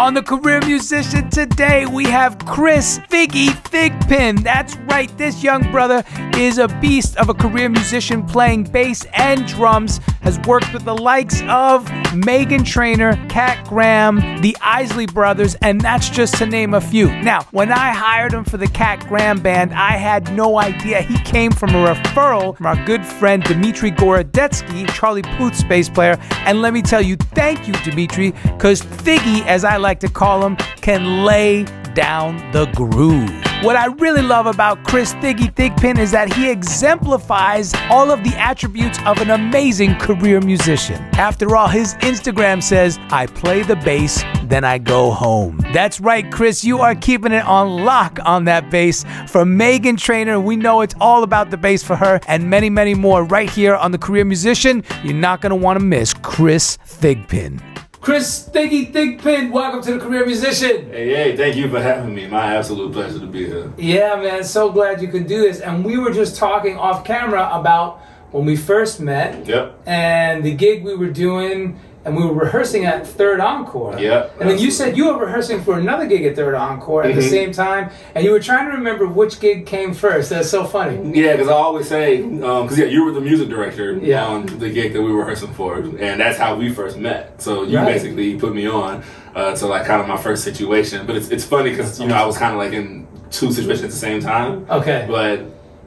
On the Career Musician today, we have Chris Figgy Thigpen. That's right, this young brother is a beast of a career musician playing bass and drums, has worked with the likes of Meghan Trainor, Kat Graham, the Isley Brothers, and that's just to name a few. Now, when I hired him for the Kat Graham band, I had no idea he came from a referral from our good friend Dmitry Gorodetsky, Charlie Puth's bass player. And let me tell you, thank you, Dmitry, because Figgy, as I like to call him, can lay down the groove. What I really love about Chris Thiggy Thigpen is that he exemplifies all of the attributes of an amazing career musician. After all, his Instagram says, I play the bass, then I go home. That's right, Chris, you are keeping it on lock on that bass. From Meghan Trainor, we know it's all about the bass for her, and many, many more right here on The Career Musician. You're not want to miss Chris Thigpen. Chris Thiggy Thigpen, welcome to the Career Musician. Hey, hey, thank you for having me. My absolute pleasure to be here. Yeah, man, so glad you could do this. And we were just talking off camera about when we first met Yep. and the gig we were doing, and we were rehearsing at Third Encore. Yep, And then you said you were rehearsing for another gig at Third Encore at the Mhm. same time, and you were trying to remember which gig came first. That's so funny. Yeah, because I always say, because yeah, you were the music director Yeah. on the gig that we were rehearsing for, and that's how we first met. So you Right. basically put me on uh, to like kind of my first situation. But it's it's funny because you know I was kind of like in two situations at the same time. Okay. But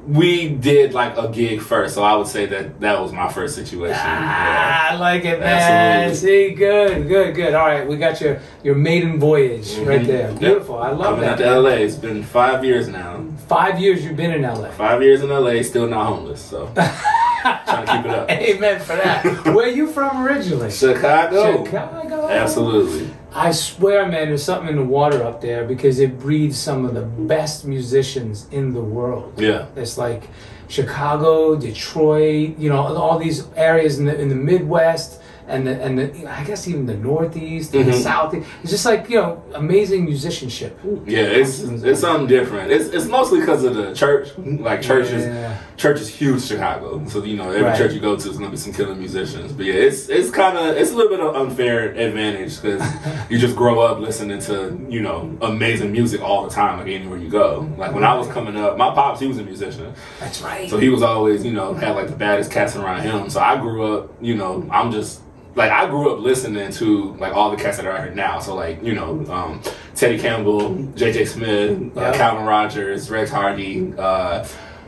we did like a gig first, so I would say that that was my first situation. Ah, I like it, man. Absolutely. See, good, good, good. All right, we got your your maiden voyage right Mhm. there. Yep. Beautiful. I love Coming out that. to LA. It's been five years now. Five years you've been in LA. Five years in LA, still not homeless. So trying to keep it up. Amen for that. Where you from originally? Chicago. Chicago. Absolutely. I swear, man, there's something in the water up there because it breeds some of the best musicians in the world. Yeah. It's like Chicago, Detroit, you know, all these areas in the in the Midwest and the and the I guess even the Northeast and the Mhm. Southeast. It's just like you know, amazing musicianship. Yeah, it's it's something different. It's it's mostly because of the church. Like churches, Yeah. church is huge Chicago. So you know every Right. church you go to is gonna be some killer musicians. But yeah, it's it's kind of it's a little bit of unfair advantage because you just grow up listening to you know amazing music all the time, like anywhere you go. Like when I was coming up, my pops he was a musician, That's right. so he was always you know had like the baddest cats around him. So I grew up, you know, I'm just. Like I grew up listening to like all the cats that are out here now. So like you know, um, Teddy Campbell, J.J. Smith, uh, Calvin Rogers, Rex Hardy, uh,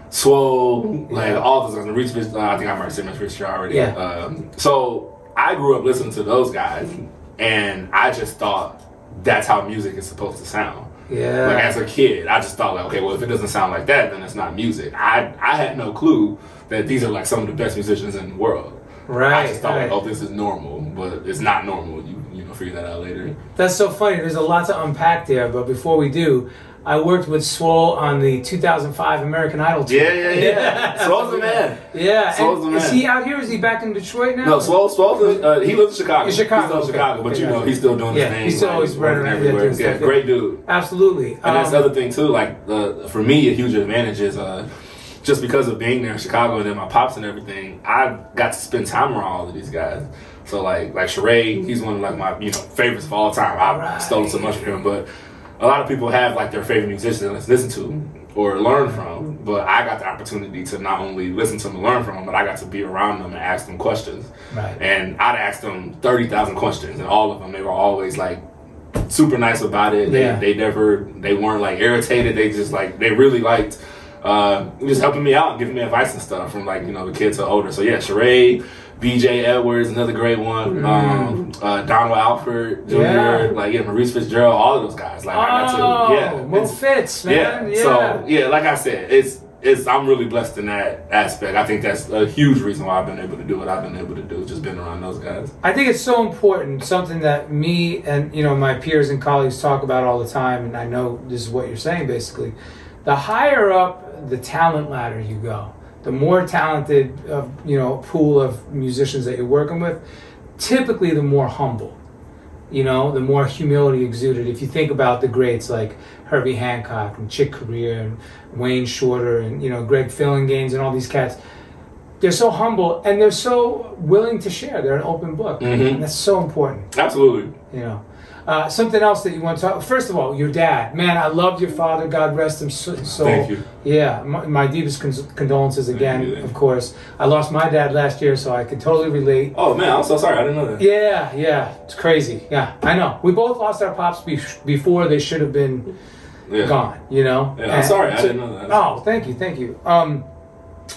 Swole, like all those Fitz- uh, I think I might have said Rich already. Yeah. Um, so I grew up listening to those guys, and I just thought that's how music is supposed to sound. yeah. Like as a kid, I just thought like, okay, well, if it doesn't sound like that, then it's not music. I I had no clue that these are like some of the best musicians in the world. I right. I just thought right. like, oh, this is normal, but it's not normal. You you know figure that out later. That's so funny. There's a lot to unpack there, but before we do, I worked with Swole on the 2005 American Idol tour. Yeah, yeah, yeah. Swole's the man. Yeah. Swole's and the is he out here? Is he back in Detroit now? No, Swole, Swole, uh, he lives in Chicago. In Chicago, He's still in okay. Chicago, but Okay, you know, he's still doing Yeah, his thing. he's still like, always running working around, yeah, everywhere. doing Yeah, stuff, yeah. great dude. Absolutely. And that's Um, the other thing too. Like uh, for me, a huge advantage is uh, just because of being there in Chicago and then my pops and everything. I got to spend time around all of these guys. So like like Sheree, he's one of like my you know favorites of all time. I've Right. stolen so much from him, but a lot of people have like their favorite musicians they listen to. or learn from, but I got the opportunity to not only listen to them and learn from them, but I got to be around them and ask them questions. Right. And I'd ask them 30,000 questions, and all of them, they were always like super nice about it. They, Yeah. they never, they weren't like irritated. They just like, they really liked uh, just helping me out giving me advice and stuff from like, you know, the kids are older. So yeah, Sheree, BJ Edwards, another great one. Um, uh, Donald Alford Jr., Mm. Yeah. like, yeah, Maurice Fitzgerald, all of those guys. Like, I got Oh, to, yeah. Mo Fitz, man. Yeah. so yeah, like I said, it's it's I'm really blessed in that aspect. I think that's a huge reason why I've been able to do what I've been able to do, just being around those guys. I think it's so important, something that me and you know my peers and colleagues talk about all the time, and I know this is what you're saying basically. The higher up the talent ladder you go, the more talented of you know pool of musicians that you're working with, typically the more humble. You know, the more humility exuded. If you think about the greats like Herbie Hancock and Chick Corea and Wayne Shorter and you know Greg Phillinganes and all these cats, they're so humble and they're so willing to share. They're an open book, Mhm. and that's so important. Absolutely. You know, uh, something else that you want to talk. First of all, your dad, man, I loved your father. God rest him so. Thank you. Yeah, my, my deepest con- condolences again. you. Of course, I lost my dad last year, so I could totally relate. Oh man, I'm so sorry. I didn't know that. Yeah, yeah, it's crazy. Yeah, I know. We both lost our pops be- before they should have been Yeah. gone. You know. Yeah, I'm sorry, I didn't know that. Oh, thank you, thank you. Um,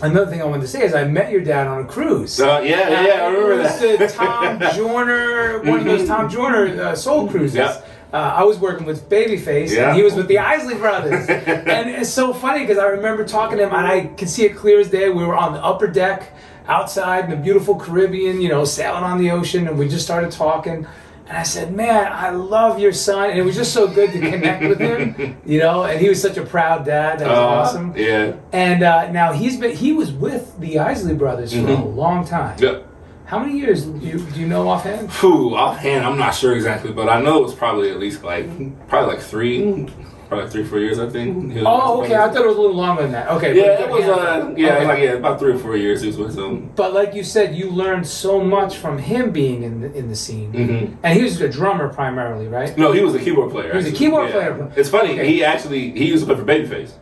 another thing I wanted to say is I met your dad on a cruise. Uh, yeah, yeah, yeah, I remember it was that. the Tom Joyner, one of those Tom Joyner uh, soul cruises. Yeah. Uh, I was working with Babyface, Yeah. and he was with the Isley Brothers. and it's so funny because I remember talking to him, and I can see it clear as day. We were on the upper deck outside in the beautiful Caribbean, you know, sailing on the ocean, and we just started talking. And I said, "Man, I love your son," and it was just so good to connect with him, you know. And he was such a proud dad. That was Uh, awesome. Yeah. And uh, now he's been he was with the Isley brothers for a Mhm. long time. Yeah. How many years do you, do you know offhand? Phew, offhand, I'm not sure exactly, but I know it was probably at least like probably like three, probably three, four years. I think. Oh, okay. I thought it was a little longer than that. Okay. Yeah, but- it was. Uh, yeah, Okay. like yeah, about three or four years. He was with them. But like you said, you learned so much from him being in the in the scene, hmm and he was a drummer primarily, right? No, he was a keyboard player. He was a keyboard Yeah. player. It's funny. Okay. He actually he used to play for Babyface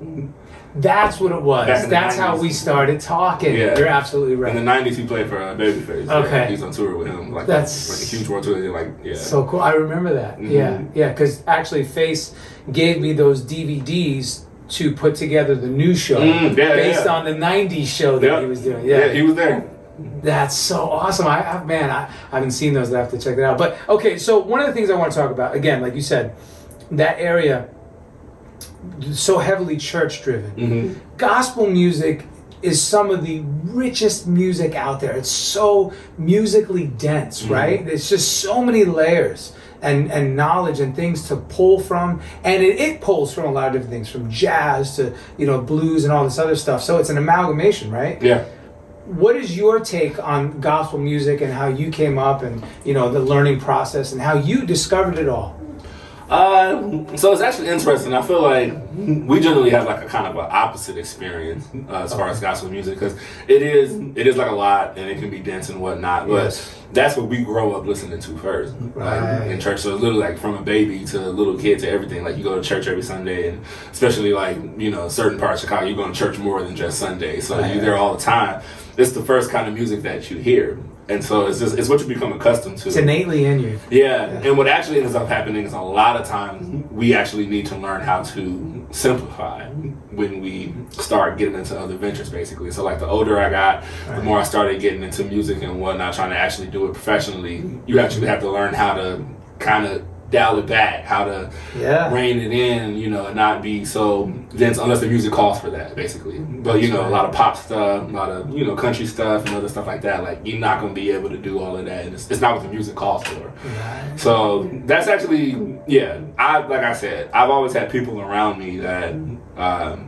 That's what it was. Back in the That's how we started talking. Yeah. You're absolutely right. in the '90s. He played for uh, Babyface. Okay. Yeah, he's on tour with him. Like That's- like a huge world tour. Like yeah. So cool. I remember that. Yeah, Mhm. yeah. Because actually, Face gave me those DVDs to put together the new show Mm, yeah, based yeah. on the '90s show that Yeah. he was doing. yeah, he was there. That's so awesome. I, I man, I, I haven't seen those. I have to check that out. But okay, so one of the things I want to talk about again, like you said, that area so heavily church driven. hmm Gospel music is some of the richest music out there. It's so musically dense, Mm-hmm. right? It's just so many layers and and knowledge and things to pull from, and it, it pulls from a lot of different things, from jazz to you know blues and all this other stuff. So it's an amalgamation, right? Yeah. what is your take on gospel music and how you came up and you know the learning process and how you discovered it all Uh, so it's actually interesting. I feel like we generally have like a kind of an opposite experience uh, as far as gospel music because it is it is like a lot and it can be dense and whatnot. But Yes. that's what we grow up listening to first, Right. like in church. So it's literally like from a baby to a little kid to everything. Like you go to church every Sunday, and especially like you know certain parts of Chicago, you go to church more than just Sunday. So Right. you're there all the time. It's the first kind of music that you hear. And so it's just it's what you become accustomed to. it's innately in you Yeah, and what actually ends up happening is a lot of times we actually need to learn how to simplify when we start getting into other ventures, basically. So, like, the older I got, the more I started getting into music and whatnot, trying to actually do it professionally. You actually have to learn how to kind of dial it back, how to Yeah. rein it in, you know, and not be so dense unless the music calls for that, basically. But you know, a lot of pop stuff, a lot of you know country stuff and other stuff like that. Like you're not gonna be able to do all of that, and it's, it's not what the music calls for. So that's actually, yeah. I like I said, I've always had people around me that. Um,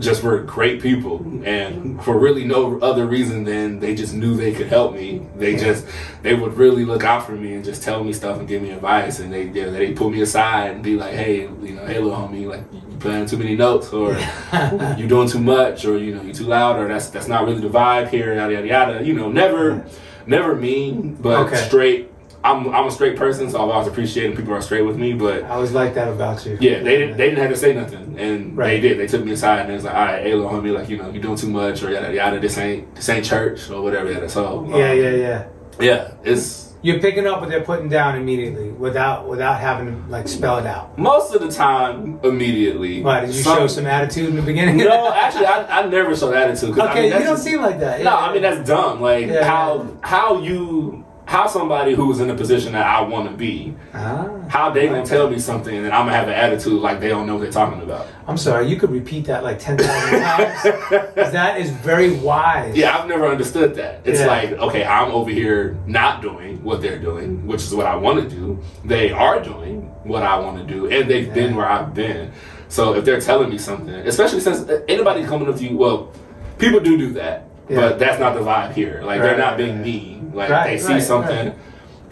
just were great people. And for really no other reason than they just knew they could help me. They just they would really look out for me and just tell me stuff and give me advice. And they yeah, they pull me aside and be like hey you know hey little homie like you playing too many notes or you doing too much or you know you too loud or that's that's not really the vibe here yada yada yada. You know never never mean but Okay. straight I'm I'm a straight person, so I've always appreciated people are straight with me. But I always like that about you. yeah, they didn't they didn't have to say nothing, and Right. they did. They took me aside and it was like, all right, hey, little homie, like you know, you're doing too much, or yada yada. This ain't this ain't church or whatever. Yada. So um, Yeah, yeah, yeah. yeah. It's You're picking up what they're putting down immediately without without having to like spell it out. most of the time immediately. Why did you show some attitude in the beginning? no, actually, I, I never showed attitude. 'cause, I Okay, mean, you don't just- seem like that. No, I mean that's dumb. Like Yeah. how how you how somebody who's in the position that I want to be, Ah, how they gonna tell me something and I'm gonna have an attitude like they don't know what they're talking about. I'm sorry. You could repeat that like ten thousand times. that is very wise. Yeah, I've never understood that. It's Yeah. like okay, I'm over here not doing what they're doing, which is what I want to do. They are doing what I want to do, and they've been where I've been. So if they're telling me something, especially since anybody coming up to you, well, people do do that, Yeah. but that's not the vibe here. Like Right, they're not being right. mean. Like Right, they see something.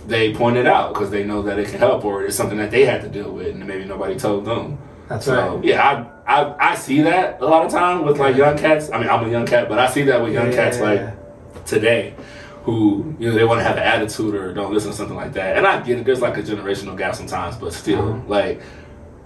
They point it out because they know that it can help, or it's something that they had to deal with, and maybe nobody told them. That's So right. yeah, I, I I see that a lot of time with like young cats. I mean, I'm a young cat, but I see that with young Yeah, cats like yeah. today, who you know they want to have an attitude or don't listen to something like that. And I get it. There's like a generational gap sometimes, but still, Uh-huh. like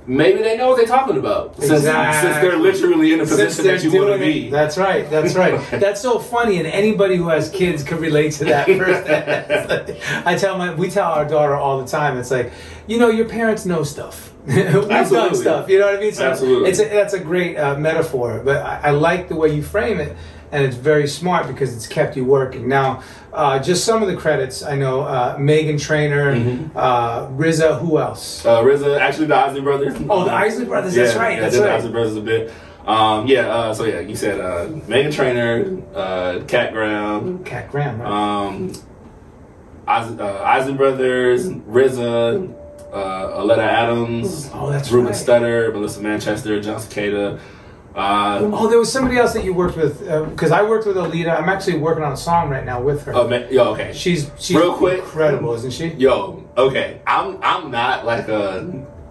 maybe they know what they're talking about since, Exactly. since they're literally in a position that you want to be. it- That's right. That's right. that's so funny, and anybody who has kids can relate to that. First, I tell my, we tell our daughter all the time. It's like, you know, your parents know stuff. We've done stuff. You know what I mean? So Absolutely. It's a, that's a great uh, metaphor, but I, I like the way you frame it, and it's very smart because it's kept you working. Now, uh, just some of the credits I know: uh, Meghan Trainor, Mm-hmm. uh, RZA. Who else? Uh, RZA, actually the Isley Brothers. Oh, the Isley Brothers, that's right, Yeah, that's I did right. the Isley Brothers a bit. Um, yeah, uh, so yeah, you said uh, Meghan Trainor, uh, Kat Graham, Kat Graham. Right? um, uh, Brothers, RZA, uh, Oleta Adams, Oh, that's Ruben right. Studdard, Melissa Manchester, Jon Secada. Uh, Oh, there was somebody else that you worked with because I worked with Oleta. I'm actually working on a song right now with her. oh, man, yo, okay. she's she's Real quick. incredible, isn't she? Yo, okay. I'm I'm not like a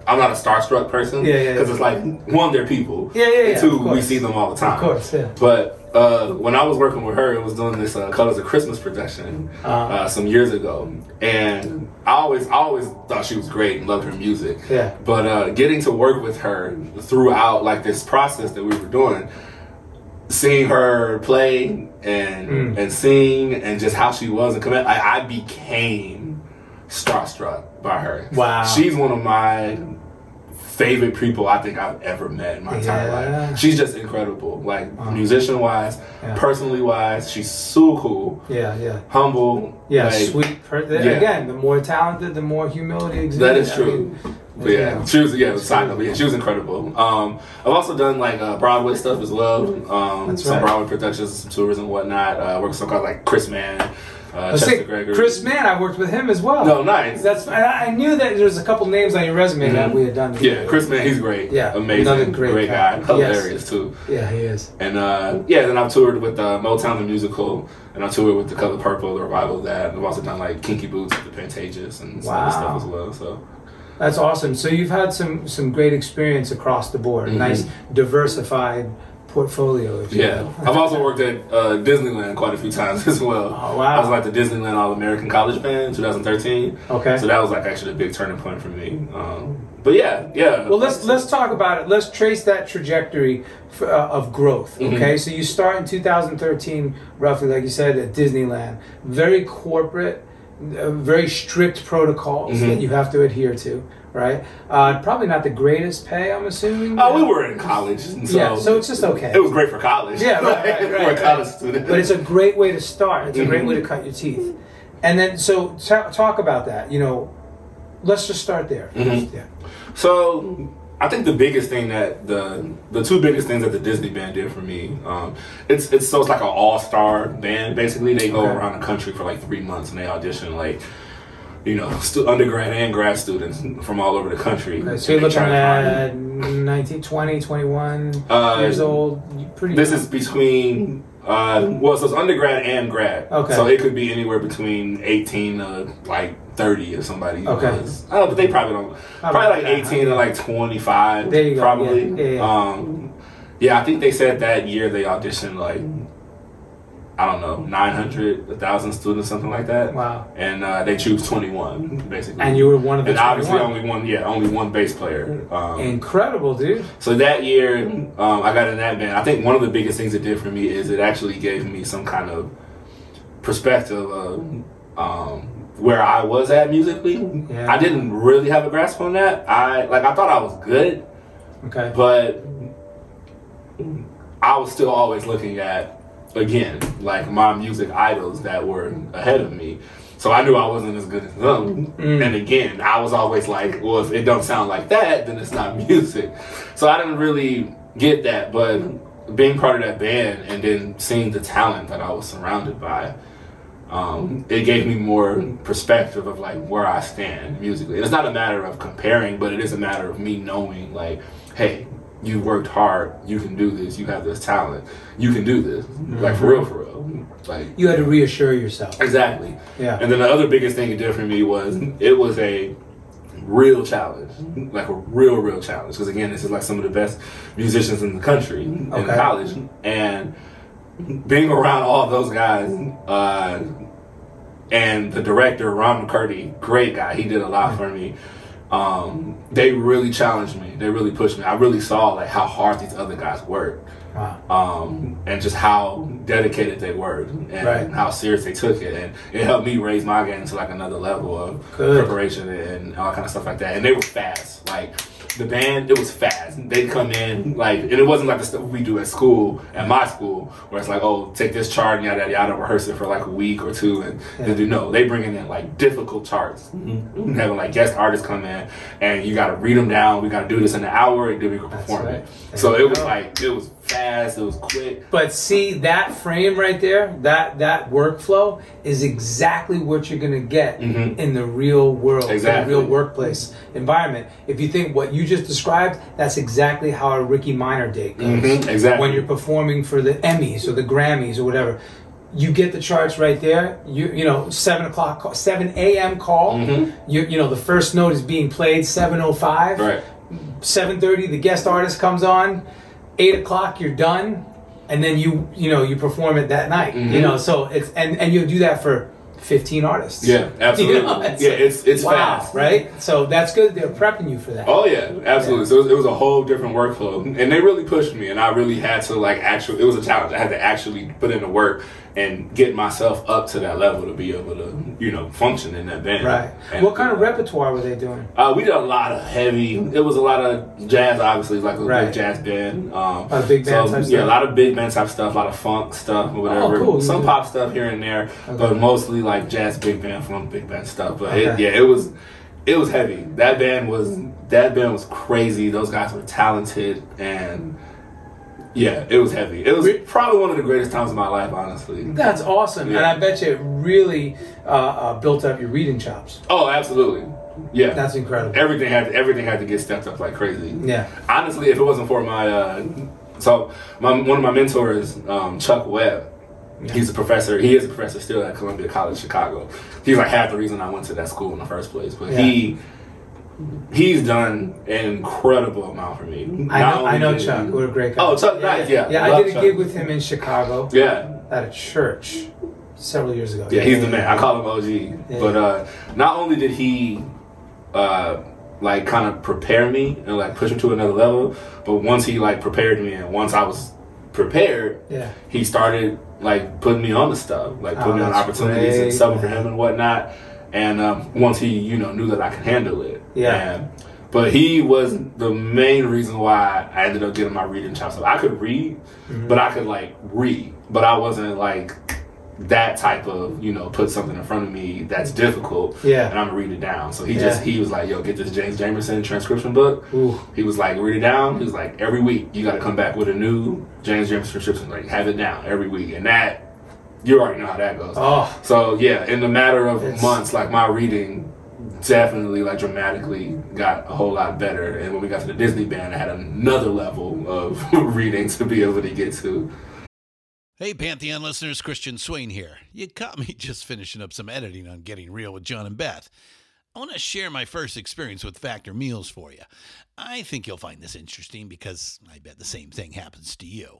I'm not a starstruck person. Yeah, yeah, yeah. Because it's like one, they're people. Yeah, yeah, And yeah, two, we see them all the time. Of course, yeah. But uh, when I was working with her, it was doing this uh, Colors of Christmas production Uh-huh. uh, some years ago, and I always I always thought she was great and loved her music. Yeah. But uh, getting to work with her throughout like this process that we were doing, seeing her play and Mm. and sing and just how she was and commit, I, I became starstruck by her. Wow. she's one of my favorite people I think I've ever met in my entire life. She's just incredible, like musician wise, Yeah. personally wise. She's so cool, Yeah, yeah, humble. yeah. like, sweet. Per- Yeah. Again, the more talented, the more humility exists. That is I true. mean, But yeah, yeah. she was yeah, side note, yeah, she was incredible. Um, I've also done like uh, Broadway stuff as well. Um, That's some right. Broadway productions, some tours and whatnot. Uh, worked with some guys like Chris Mann, uh, I Chester Gregory. Chris Mann, I worked with him as well. No, nice. That's I, I knew that there's a couple names on your resume that we had done. Mm-hmm. Yeah. Chris Mann, he's great. Yeah, amazing, another great great, guy. guy, Yes. hilarious too. Yeah, he is. And uh, yeah, then I've toured with uh, Motown the musical, and I toured with the Color Purple, the revival of that. And I've also done like Kinky Boots, the Pantages, and Wow. stuff as well. So That's awesome. So you've had some some great experience across the board. Mhm. Nice diversified portfolio. If you yeah, will. I've also worked at uh, Disneyland quite a few times as well. Oh, wow. I was like the Disneyland All American College Band, 2013. Okay. So that was like actually a big turning point for me. Um, but yeah, yeah. Well, let's let's talk about it. Let's trace that trajectory f- uh, of growth. Mm-hmm. Okay, so you start in 2013, roughly, like you said, at Disneyland. Very corporate, uh, very strict protocols Mm-hmm. that you have to adhere to. Right? Uh, probably not the greatest pay, I'm assuming. Uh, we were in college, and so, yeah, so it's just okay. it was great for college. Yeah, right, right, were right, a college right. student. But it's a great way to start. It's a great Mhm. way to cut your teeth. And then, so ta- talk about that. You know, let's just start there. Mhm. Yeah. So I think the biggest thing that the the two biggest things that the Disney band did for me, um, it's it's so it's like an all star band basically. They go Okay. around the country for like three months and they audition like. You know, stu- undergrad and grad students from all over the country. Okay, so you're And looking at 19, 20, 21 Uh, years old. Pretty. This is between uh, well, so it's undergrad and grad. Okay. So it could be anywhere between eighteen to like thirty if somebody Okay. was. I don't know, but they probably don't. Probably Probably like eighteen to like twenty five. There you go, Probably. yeah, yeah, yeah. Um, yeah, I think they said that year they auditioned like I don't know, 900, 1,000 students, something like that. Wow. And uh, they choose 21, basically. And you were one of the And obviously 21. only one, yeah, only one bass player. Um, Incredible, dude. so that year, um, I got in that band. I think one of the biggest things it did for me is it actually gave me some kind of perspective of um, where I was at musically. Yeah. I didn't really have a grasp on that. I like I thought I was good, Okay. but I was still always looking at again like my music idols that were ahead of me. So I knew I wasn't as good as them. And again, I was always like, well, if it don't sound like that, then it's not music. So I didn't really get that, but being part of that band and then seeing the talent that I was surrounded by, um, it gave me more perspective of like where I stand musically. It's not a matter of comparing, but it is a matter of me knowing like, hey, you worked hard, you can do this, you have this talent, you can do this, like for real, for real, like You had to reassure yourself. exactly. Yeah. And then the other biggest thing it did for me was it was a real challenge, like a real, real challenge. Because again, this is like some of the best musicians in the country in college, and being around all those guys, uh, and the director Ron McCurdy, great guy. He did a lot for me. Um, they really challenged me. They really pushed me. I really saw like how hard these other guys worked Wow. um, and just how dedicated they were and Right. how serious they took it. And it helped me raise my game to like another level of Good. preparation and all kind of stuff like that. And they were fast. Like the band, it was fast. They'd come in like, and it wasn't like the stuff we do at school, at my school, where it's like, oh, take this chart and yada yada yada, rehearse it for like a week or two, and then do no. They bringing in like difficult charts, having like guest artists come in, and you got to read them down. We got to do this in an hour, and then we can perform right. it. So it was like it was fast, it was quick. But see that frame right there, that that workflow is exactly what you're gonna get in the real world, in Mm-hmm. Exactly. the real workplace environment. If you think what you just described, that's exactly how a Ricky Minor date goes. Mhm, exactly. When you're performing for the Emmys or the Grammys or whatever. You get the charts right there. You you know seven o'clock, call, seven a.m. call. You you know the first note is being played seven o five. Mm-hmm. Right. seven thirty the guest artist comes on, eight o'clock you're done, and then you you know you perform it that night. Mm-hmm. You know, so it's and and you'll do that for fifteen artists. Yeah, absolutely. You know, yeah, it's it's wow, fast, right? So that's good. They're prepping you for that. Oh yeah, absolutely. So it was, it was a whole different workflow, and they really pushed me, and I really had to like actually. It was a challenge. I had to actually put in the work and get myself up to that level to be able to, you know, function in that band. Right. And, what kind of uh, repertoire were they doing? Uh, we did a lot of heavy. It was a lot of jazz, obviously, like a Right. big jazz band. Um, A big band so, type Yeah, stuff? a lot of big band type stuff, a lot of funk stuff, or whatever. Oh, cool. Some Yeah. pop stuff here and there, but mostly like jazz, big band, funk, big band stuff. But it, yeah, it was it was heavy. That band was that band was crazy. Those guys were talented, and yeah, it was heavy. It was probably one of the greatest times of my life, honestly. That's awesome, and I bet you it really uh, uh, built up your reading chops. Oh, absolutely. Yeah, That's incredible. everything had everything had to get stepped up like crazy. Yeah. honestly, if it wasn't for my uh, so my one of my mentors, um, Chuck Webb, he's a professor. He is a professor still at Columbia College Chicago. He's like half the reason I went to that school in the first place. But he he's done an incredible amount for me. I Not know, I know he- Chuck. What a great guy. Oh, Chuck, nice, yeah. Yeah, I did a Chuck. gig with him in Chicago Yeah. at a church several years ago. Yeah, he's the man. I call him OG. But uh, not only did he uh, like kind of prepare me and like push me to another level, but once he like prepared me and once I was prepared, Yeah. he started like putting me on the stuff, like putting Oh, me on opportunities great, and stuff for him and whatnot. And um, once he, you know, knew that I could handle it. Yeah. And, but he was the main reason why I ended up getting my reading chops. up. I could read, Mm-hmm. but I could like read, but I wasn't like that type of you know put something in front of me that's difficult Yeah. and I'm gonna read it down. So he Yeah. just he was like, yo, get this James Jamerson transcription book. Ooh. He was like, read it down. He was like, every week you got to come back with a new James Jamerson transcription. Like have it down every week, and that you already know how that goes. Oh. So yeah, in the matter of months, like my reading definitely like dramatically got a whole lot better. And when we got to the Disney band, I had another level of reading to be able to get to. Hey, Pantheon listeners, Christian Swain here. You caught me just finishing up some editing on Getting Real with John and Beth. I want to share my first experience with Factor Meals for you. I think you'll find this interesting because I bet the same thing happens to you.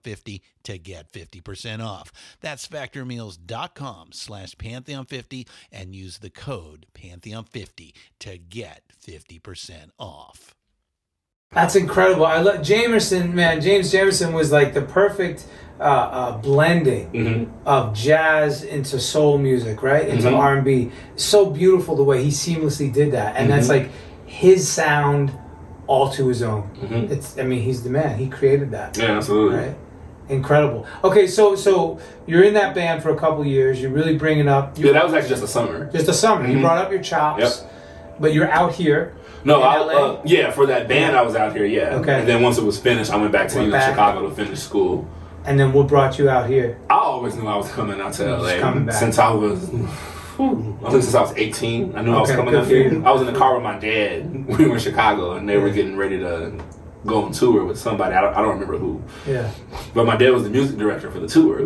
pantheon50 to get 50% off. That's factormeals.com slash pantheon50 and use the code pantheon50 to get 50% off. That's incredible. I love Jamerson, man. James Jamerson was like the perfect uh, uh, blending Mm-hmm. of jazz into soul music, right? Into R and B. So beautiful the way he seamlessly did that, and that's Mm-hmm. like his sound, all to his own. It's. I mean, he's the man. He created that. Yeah, absolutely. Right. Incredible. Okay, so so you're in that band for a couple years. You're really bringing up. Yeah, that was actually just a summer. just a summer. You brought up your chops, but you're out here. No, in I, LA? uh, yeah, for that band I was out here, yeah. Okay. And then once it was finished, I went back to Went you know, back. Chicago to finish school. And then what brought you out here? I always knew I was coming out to LA coming back. since I was. I think since I was 18, I knew I was Okay, coming good out for here. you. I was in the car with my dad. We were in Chicago, and they were getting ready to go on tour with somebody. I don't, I don't remember who. Yeah. But my dad was the music director for the tour,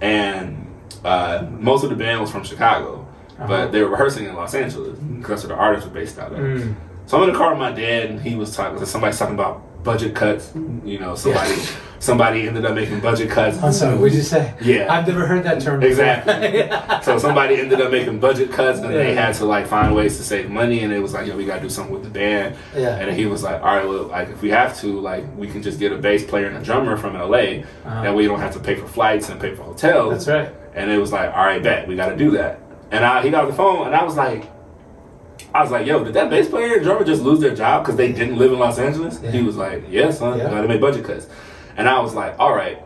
and uh, most of the band was from Chicago, Uh-huh. but they were rehearsing in Los Angeles because the artists were based out there. Mm. So I'm in the car with my dad, and he was talking. Somebody's talking about budget cuts. You know, somebody somebody ended up making budget cuts. I'm sorry. What'd you say? Yeah. I've never heard that term. Exactly. so somebody ended up making budget cuts, and they had to like find ways to save money. And it was like, yo, we gotta do something with the band. Yeah. And he was like, all right, well, like if we have to, like we can just get a bass player and a drummer from LA. That way, you don't have to pay for flights and pay for hotels. Uh-huh. That's right. And it was like, all right, bet we got to do that. And I, he got on the phone, and I was like, I was like, yo, did that bass player and drummer just lose their job because they didn't live in Los Angeles? Yeah. He was like, yeah, son, Yeah. we got to make budget cuts. And I was like, all right,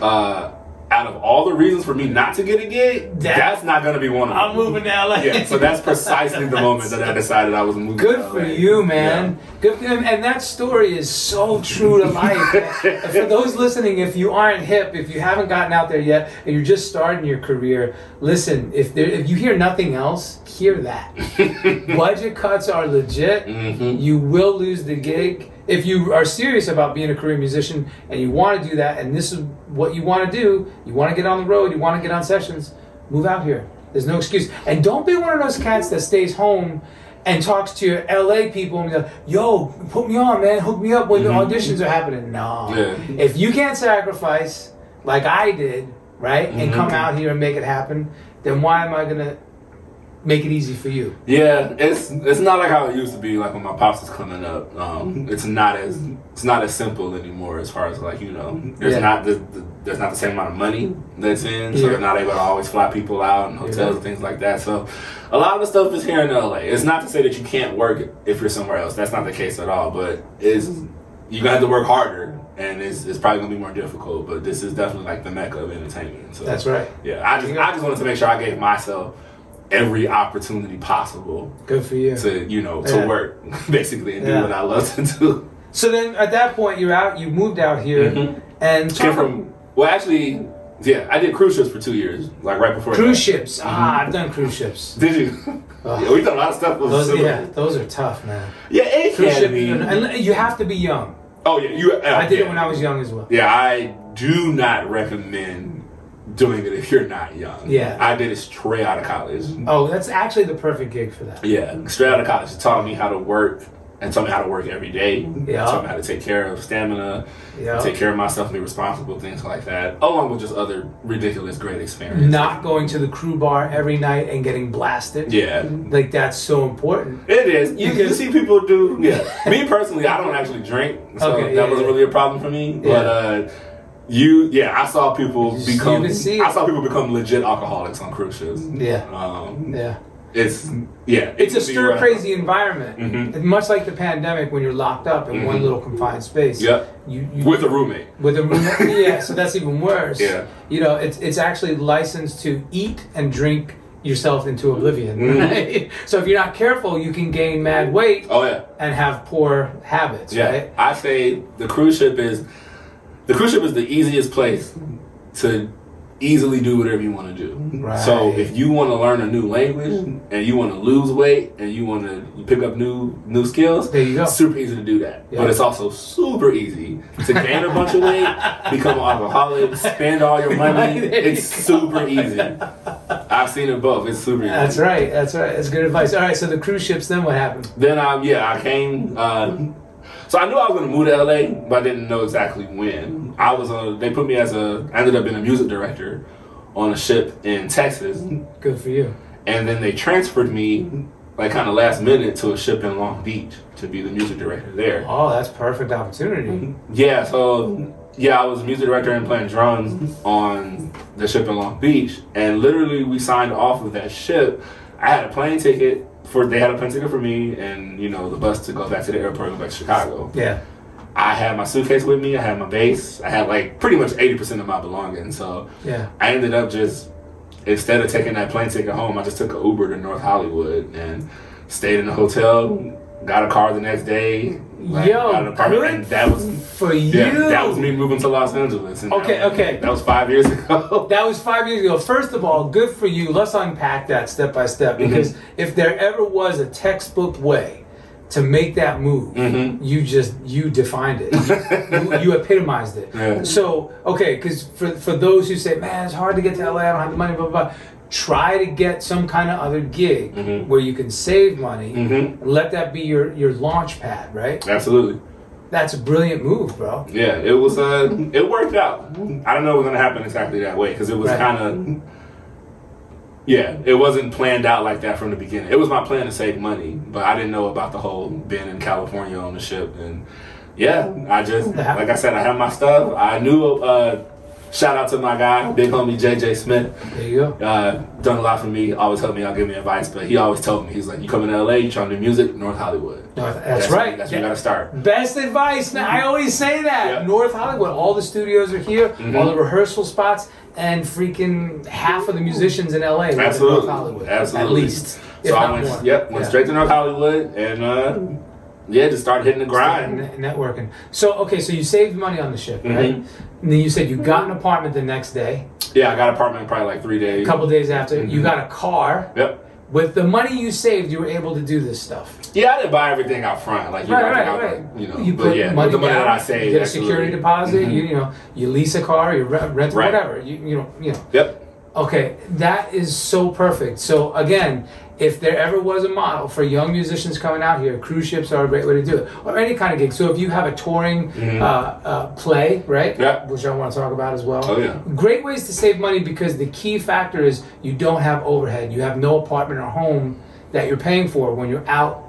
uh, out of all the reasons for me not to get a gig, That- that's not going to be one of them. I'm moving to LA. Yeah, so that's precisely the moment that I decided I was moving. Good for you, man. Good for and, and that story is so true to life. For those listening, if you aren't hip, if you haven't gotten out there yet, and you're just starting your career, listen. If there, if you hear nothing else, hear that. Budget cuts are legit. Mm-hmm. You will lose the gig if you are serious about being a career musician and you want to do that. And this is what you want to do. You want to get on the road. You want to get on sessions. Move out here. There's no excuse. And don't be one of those cats that stays home and talks to your LA people and be like, yo, put me on, man, hook me up when the auditions are happening. No. Mm-hmm. Yeah. If you can't sacrifice like I did, right, and Mm-hmm. come out here and make it happen, then why am I gonna make it easy for you? Yeah, it's it's not like how it used to be. Like when my pops was coming up, um, it's not as it's not as simple anymore. As far as like you know, there's Yeah. not the, the, there's not the same amount of money that's in, so Yeah. they're not able to always fly people out and hotels Yeah. and things like that. So a lot of the stuff is here in LA. It's not to say that you can't work if you're somewhere else. That's not the case at all. But is you're gonna have to work harder. And it's, it's probably gonna be more difficult, but this is definitely like the mecca of entertainment. So That's right. Yeah, I just I just wanted to make sure I gave myself every opportunity possible Good for you. to you know to Yeah. work basically and Yeah. do what I love to do. So then at that point you're out, you moved out here and Mm-hmm. Came talk- from well, actually, yeah, I did cruise ships for two years, like right before cruise that. ships. Ah, I've done cruise ships. Did you? yeah, we done a lot of stuff. Those, similar- yeah, those are tough, man. yeah, it Cruise can ship, be. and you have to be young. Oh yeah, you. Uh, I did yeah. it when I was young as well. Yeah, I do not recommend doing it if you're not young. Yeah. I did it straight out of college. Oh, that's actually the perfect gig for that. Yeah, straight out of college. It taught me how to work and taught me how to work every day. Yeah. Taught me how to take care of stamina, Yeah. take care of myself, and be responsible, things like that. Along with just other ridiculous great experiences. Not going to the crew bar every night and getting blasted. Yeah. Like that's so important. It is. You, You you can- see people do. Yeah. Me personally, I don't actually drink, so Okay, that yeah, wasn't yeah. really a problem for me. But uh, you, yeah, I saw people You become. I saw people become legit alcoholics on cruise ships. Yeah. Um, Yeah. it's yeah, It's a stir crazy environment. Mhm. Much like the pandemic when you're locked up in one Mhm. little confined space. Yep. You, you with a roommate. with a room. yeah, so that's even worse. Yeah. You know, it's it's actually licensed to eat and drink yourself into oblivion. Mhm. Right? So if you're not careful, you can gain mad weight Oh yeah. and have poor habits. Yeah, Right? I say the cruise ship is the cruise ship is the easiest place to easily do whatever you want to do. Right. So if you want to learn a new language and you want to lose weight and you want to pick up new new skills, There you go. it's super easy to do that. Yeah. But it's also super easy to gain a bunch of weight, become an alcoholic, spend all your money. Right, there you it's super easy. I've seen it both. It's super easy. That's right. That's right. That's good advice. All right. So the cruise ships. Then what happened? Then um yeah, I came. Uh, so I knew I was gonna move to LA, but I didn't know exactly when. I was on. They put me as a. I ended up being a music director on a ship in Texas, Good for you. and then they transferred me like kind of last minute to a ship in Long Beach to be the music director there. Oh, that's perfect opportunity. Yeah, so yeah, I was a music director and playing drums on the ship in Long Beach, and literally we signed off of that ship. I had a plane ticket for they had a plane ticket for me, and you know the bus to go back to the airport and go back to Chicago. Yeah. I had my suitcase with me. I had my bass. I had like pretty much eighty percent of my belongings. So Yeah. I ended up just instead of taking that plane ticket home, I just took an Uber to North Hollywood and stayed in a hotel. Got a car the next day. like, Yo, got an apartment, good and that was For you. yeah, that was me moving to Los Angeles. Okay, that, okay. That was five years ago. That was five years ago. First of all, good for you. Let's unpack that step by step Mm-hmm. because if there ever was a textbook way to make that move, Mhm. you just you defined it. you, you epitomized it. Yeah. So okay, because for for those who say, "Man, it's hard to get to LA. I don't have the money." Blah blah. blah. Try to get some kind of other gig Mhm. where you can save money. Mhm. Let that be your your launch pad, right? Absolutely. That's a brilliant move, bro. Yeah, it was. Uh, it worked out. I don't know what's gonna happen exactly that way because it was Right. kind of. Yeah, it wasn't planned out like that from the beginning. It was my plan to save money, but I didn't know about the whole being in California on the ship. And yeah, I just like I said, I had my stuff. I knew. Uh, shout out to my guy, big homie JJ Smith. There you go. Uh, done a lot for me. Always helped me out, give me advice. But he always told me, he's like, "You coming to LA? You trying to do music? North Hollywood. North- that's right. That's where you got to start." Best advice, man. I always say that. Yeah. North Hollywood, all the studios are here, Mhm. all the rehearsal spots, and freaking half of the musicians in LA Absolutely. North Hollywood. Absolutely. At least. So I went, more. yep, went Yeah. straight to North Hollywood, and uh, yeah, just start hitting the grind. Ne- networking. So, okay, so you saved money on the ship, right? Mhm. And then you said you got an apartment the next day. Yeah, I got an apartment probably like three days. A couple days after, you Mhm. got a car. Yep. With the money you saved, you were able to do this stuff. Yeah, I didn't buy everything out front, like you Right, right, I- right. You know, you but put yeah, money the money down, that I saved, you get a security deposit. Mhm. You, you know, you lease a car, you re- rent Right. whatever. You, you know, you know. Yep. Okay, that is so perfect. So again, if there ever was a model for young musicians coming out here, cruise ships are a great way to do it, or any kind of gig. So if you have a touring Mhm. uh, uh, play, right? Yeah. Which I want to talk about as well. Oh, yeah. Great ways to save money because the key factor is you don't have overhead. You have no apartment or home that you're paying for when you're out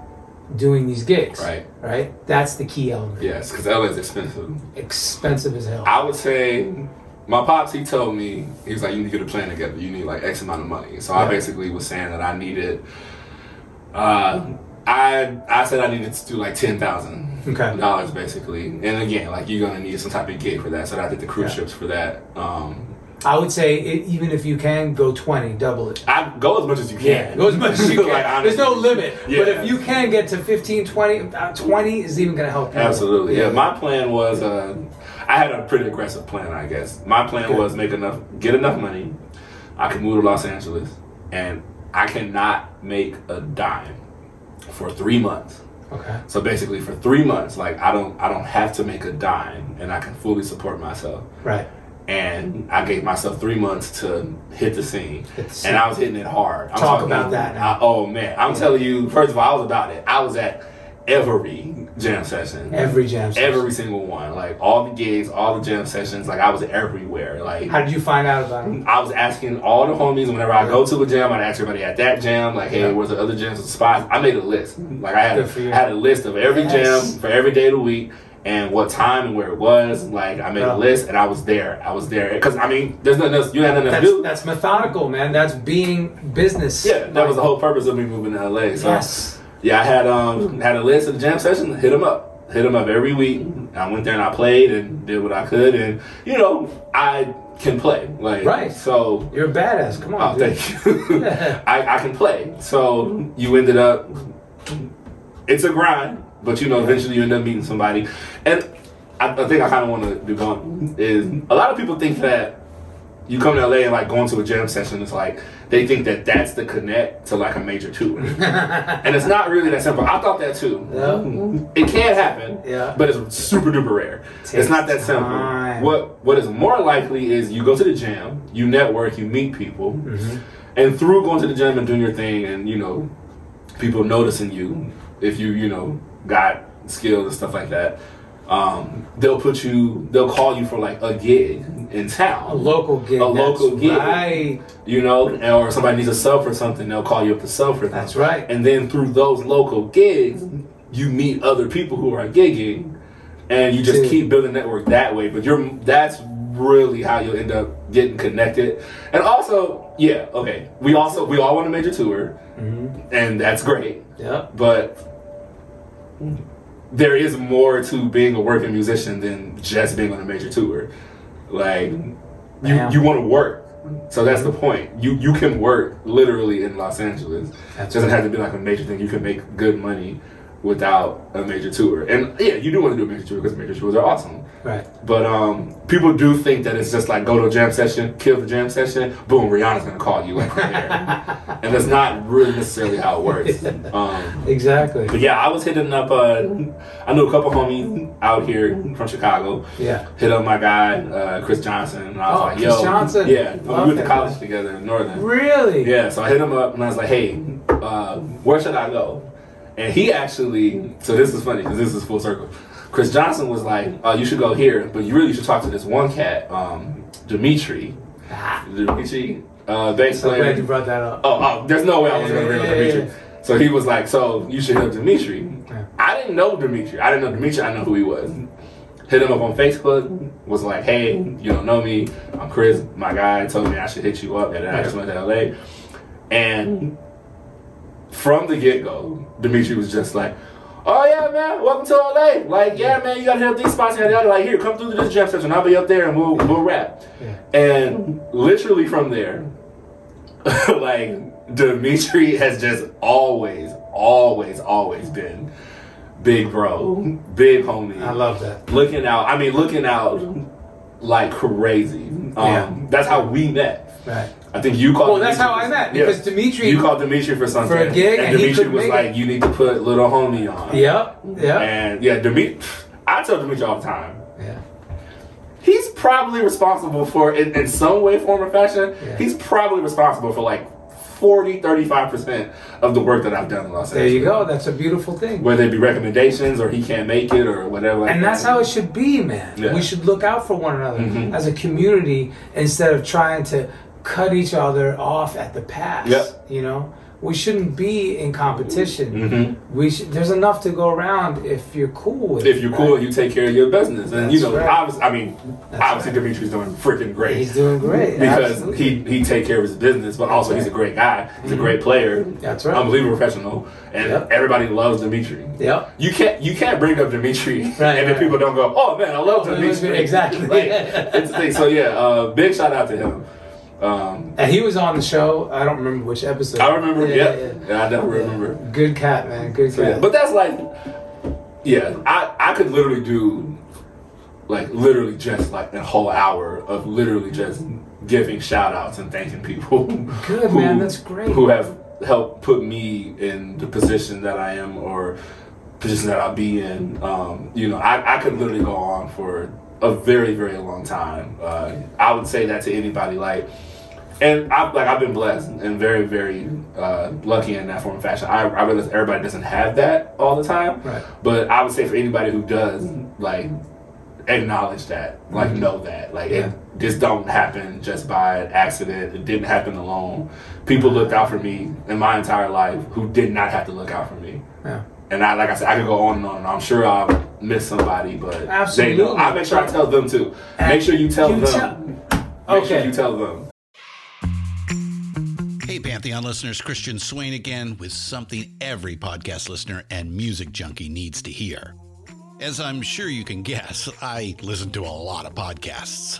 doing these gigs. Right. Right. That's the key element. Yes, because LA is expensive. Expensive as hell. I would say my pops he told me he was like you need to get a plan together. You need like X amount of money. So I basically was saying that I needed. Uh, I I said I needed to do like ten thousand Okay. dollars basically, and again like you're gonna need some type of gig for that. So I did the cruise Yeah. ships for that. Um, I would say it, even if you can go twenty, double it. I go as much as you can. Yeah, go as much as you can. Like, There's no limit. Yeah. But if you can get to 15, 20, uh, 20 is even going to help you. Absolutely. Yeah. My plan was uh, I had a pretty aggressive plan, I guess. My plan was make enough, get enough money. I could move to Los Angeles, and I cannot make a dime for three months. Okay. So basically, for three months, like I don't, I don't have to make a dime, and I can fully support myself. Right. And I gave myself three months to hit the scene, Hit the scene. and I was hitting it hard. I'm Talk talking- about that. I- oh man, I'm telling you. First of all, I was about it. I was at every jam session. Every jam session. Every single one. Like all the gigs, all the jam sessions, like I was everywhere. Like How did you find out about it? I was asking all the homies whenever I go to a jam, I'd ask everybody at that jam, like, hey, Yeah. where's the other jams and spots? I made a list. Like I had. I had a list of every Yes. jam for every day of the week, and what time and where it was. Like I made a list and I was there. I was there because I mean, there's nothing else. You had nothing else to That's, do. that's methodical, man. That's being business. yeah, that was the whole purpose of me moving to LA. So Yes. Yeah, I had um had a list of the jam session. Hit them up, hit them up every week. I went there and I played and did what I could, and you know I can play. Like Right. So You're a badass. Come on, Oh, dude. thank you. I, I can play. So you ended up. It's a grind, but you know, eventually you end up meeting somebody. And I, I think I kind of want to do going is a lot of people think that you come to LA and like going to a jam session. It's like they think that that's the connect to like a major tour, and it's not really that simple. I thought that too. Yeah. It can happen, Yeah. but it's super duper rare. Takes it's not that simple. time. What what is more likely is you go to the jam, you network, you meet people, Mm-hmm. and through going to the gym and doing your thing, and you know, people noticing you, if you you know got skills and stuff like that, um, they'll put you, they'll call you for like a gig in town, A local gig. a local gig, Right. you know, or somebody needs a sub for something, they'll call you up to sub for them. That's right. And then through those local gigs, you meet other people who are gigging, and you just Dude. keep building network that way. But you're that's really how you'll end up getting connected. And also, yeah, okay, we also we all want a major tour, Mm-hmm. and that's great. Yeah, But there is more to being a working musician than just being on a major tour. Like you, you want to work. So that's the mm-hmm. point. You you can work literally in Los Angeles. It doesn't have to be like a major thing. You can make good money without a major tour. And yeah, you do want to do a major tour because major tours are awesome. Right. But um, people do think that it's just like go to a jam session, kill the jam session, boom, Rihanna's gonna call you like and that's not really necessarily how it works. Um, Exactly. but yeah, I was hitting up. Uh, I knew a couple homies out here from Chicago. Yeah. Hit up my guy uh, Chris Johnson, and I was Oh, like, Chris "Yo, Johnson. yeah." We went to college together in Northern. Really? Yeah, so I hit him up and I was like, "Hey, uh, where should I go?" And he actually, so this is funny because this is full circle. Chris Johnson was like, "Oh, you should go here, but you really should talk to this one cat, um, Dimitri. Dimitri, uh, bass So player. glad you brought that up. Oh, oh, there's no way I was gonna bring up Yeah, yeah, Dimitri. So he was like, "So you should hit up Dimitri." Yeah. I didn't know Dimitri. I didn't know Dimitri. I know who he was. Hit him up on Facebook. Was like, "Hey, you don't know me. I'm Chris. My guy told me I should hit you up, and then I just went to LA." And from the get go, Dimitri was just like, "Oh yeah, man, welcome to LA. Like, yeah, man, you gotta hit up these spots. Yada yada. Like, here, come through to this jam session. I'll be up there, and we'll we'll rap." And literally from there, like Dimitri has just always, always, always been big bro, big homie. I love that. looking out. I mean, looking out like crazy. Um, Yeah. That's how we met. Right. I think you called. Well, that's how I met, yeah. because Dimitri- You called Dimitri for something For a gig, and, and Dimitri was like, it. "You need to put little homie on." Yep. Yeah. And yeah, Dimitri. I tell Dimitri all the time. yeah. He's probably responsible for, in, in some way, form, or fashion, Yeah. he's probably responsible for like 40, 35% of the work that I've done in Los Angeles. There you go. That's a beautiful thing. Whether it be recommendations or he can't make it or whatever. And that's how it should be, man. Yeah. We should look out for one another Mhm. as a community instead of trying to cut each other off at the pass. Yep. You know, we shouldn't be in competition. Mhm. We should. There's enough to go around if you're cool with. If you're right? cool, you take care of your business. And, you know, right. obviously, I mean, That's obviously, right. Dimitri's doing freaking great. He's doing great because absolutely. he he take care of his business, but also he's a great guy. He's a great player. That's right. Unbelievable professional, and Yep. everybody loves Dimitri. Yep. You can't you can't bring up Dimitri and then people don't go, oh man, I love Dimitri. exactly. Like, it's the thing. So yeah, uh, big shout out to him. Um, And he was on the show. I don't remember which episode. I remember. Yeah, Yeah, yeah, yeah, I definitely yeah. remember. Good cat, man. Good So, cat. yeah. But that's like, yeah, I I could literally do like literally just like a whole hour of literally just giving shout outs and thanking people. Good, man, that's great. Who have helped put me in the position that I am or position that I'll be in. Um, you know, I, I could literally go on for a very, very long time. Uh, I would say that to anybody like and I like I've been blessed and very, very uh, lucky in that form of fashion. I, I realize everybody doesn't have that all the time, Right. but I would say for anybody who does, like acknowledge that, like know that, like Yeah. it, this don't happen just by accident. It didn't happen alone. People looked out for me in my entire life who did not have to look out for me. yeah. And I, like I said, I could go on and on. And I'm sure I'll miss somebody, but they know. Absolutely. I make sure I tell them too. Make sure you tell You them. tell- Make sure Okay. you tell them. Pantheon listeners, Christian Swain again with something every podcast listener and music junkie needs to hear. As I'm sure you can guess, I listen to a lot of podcasts.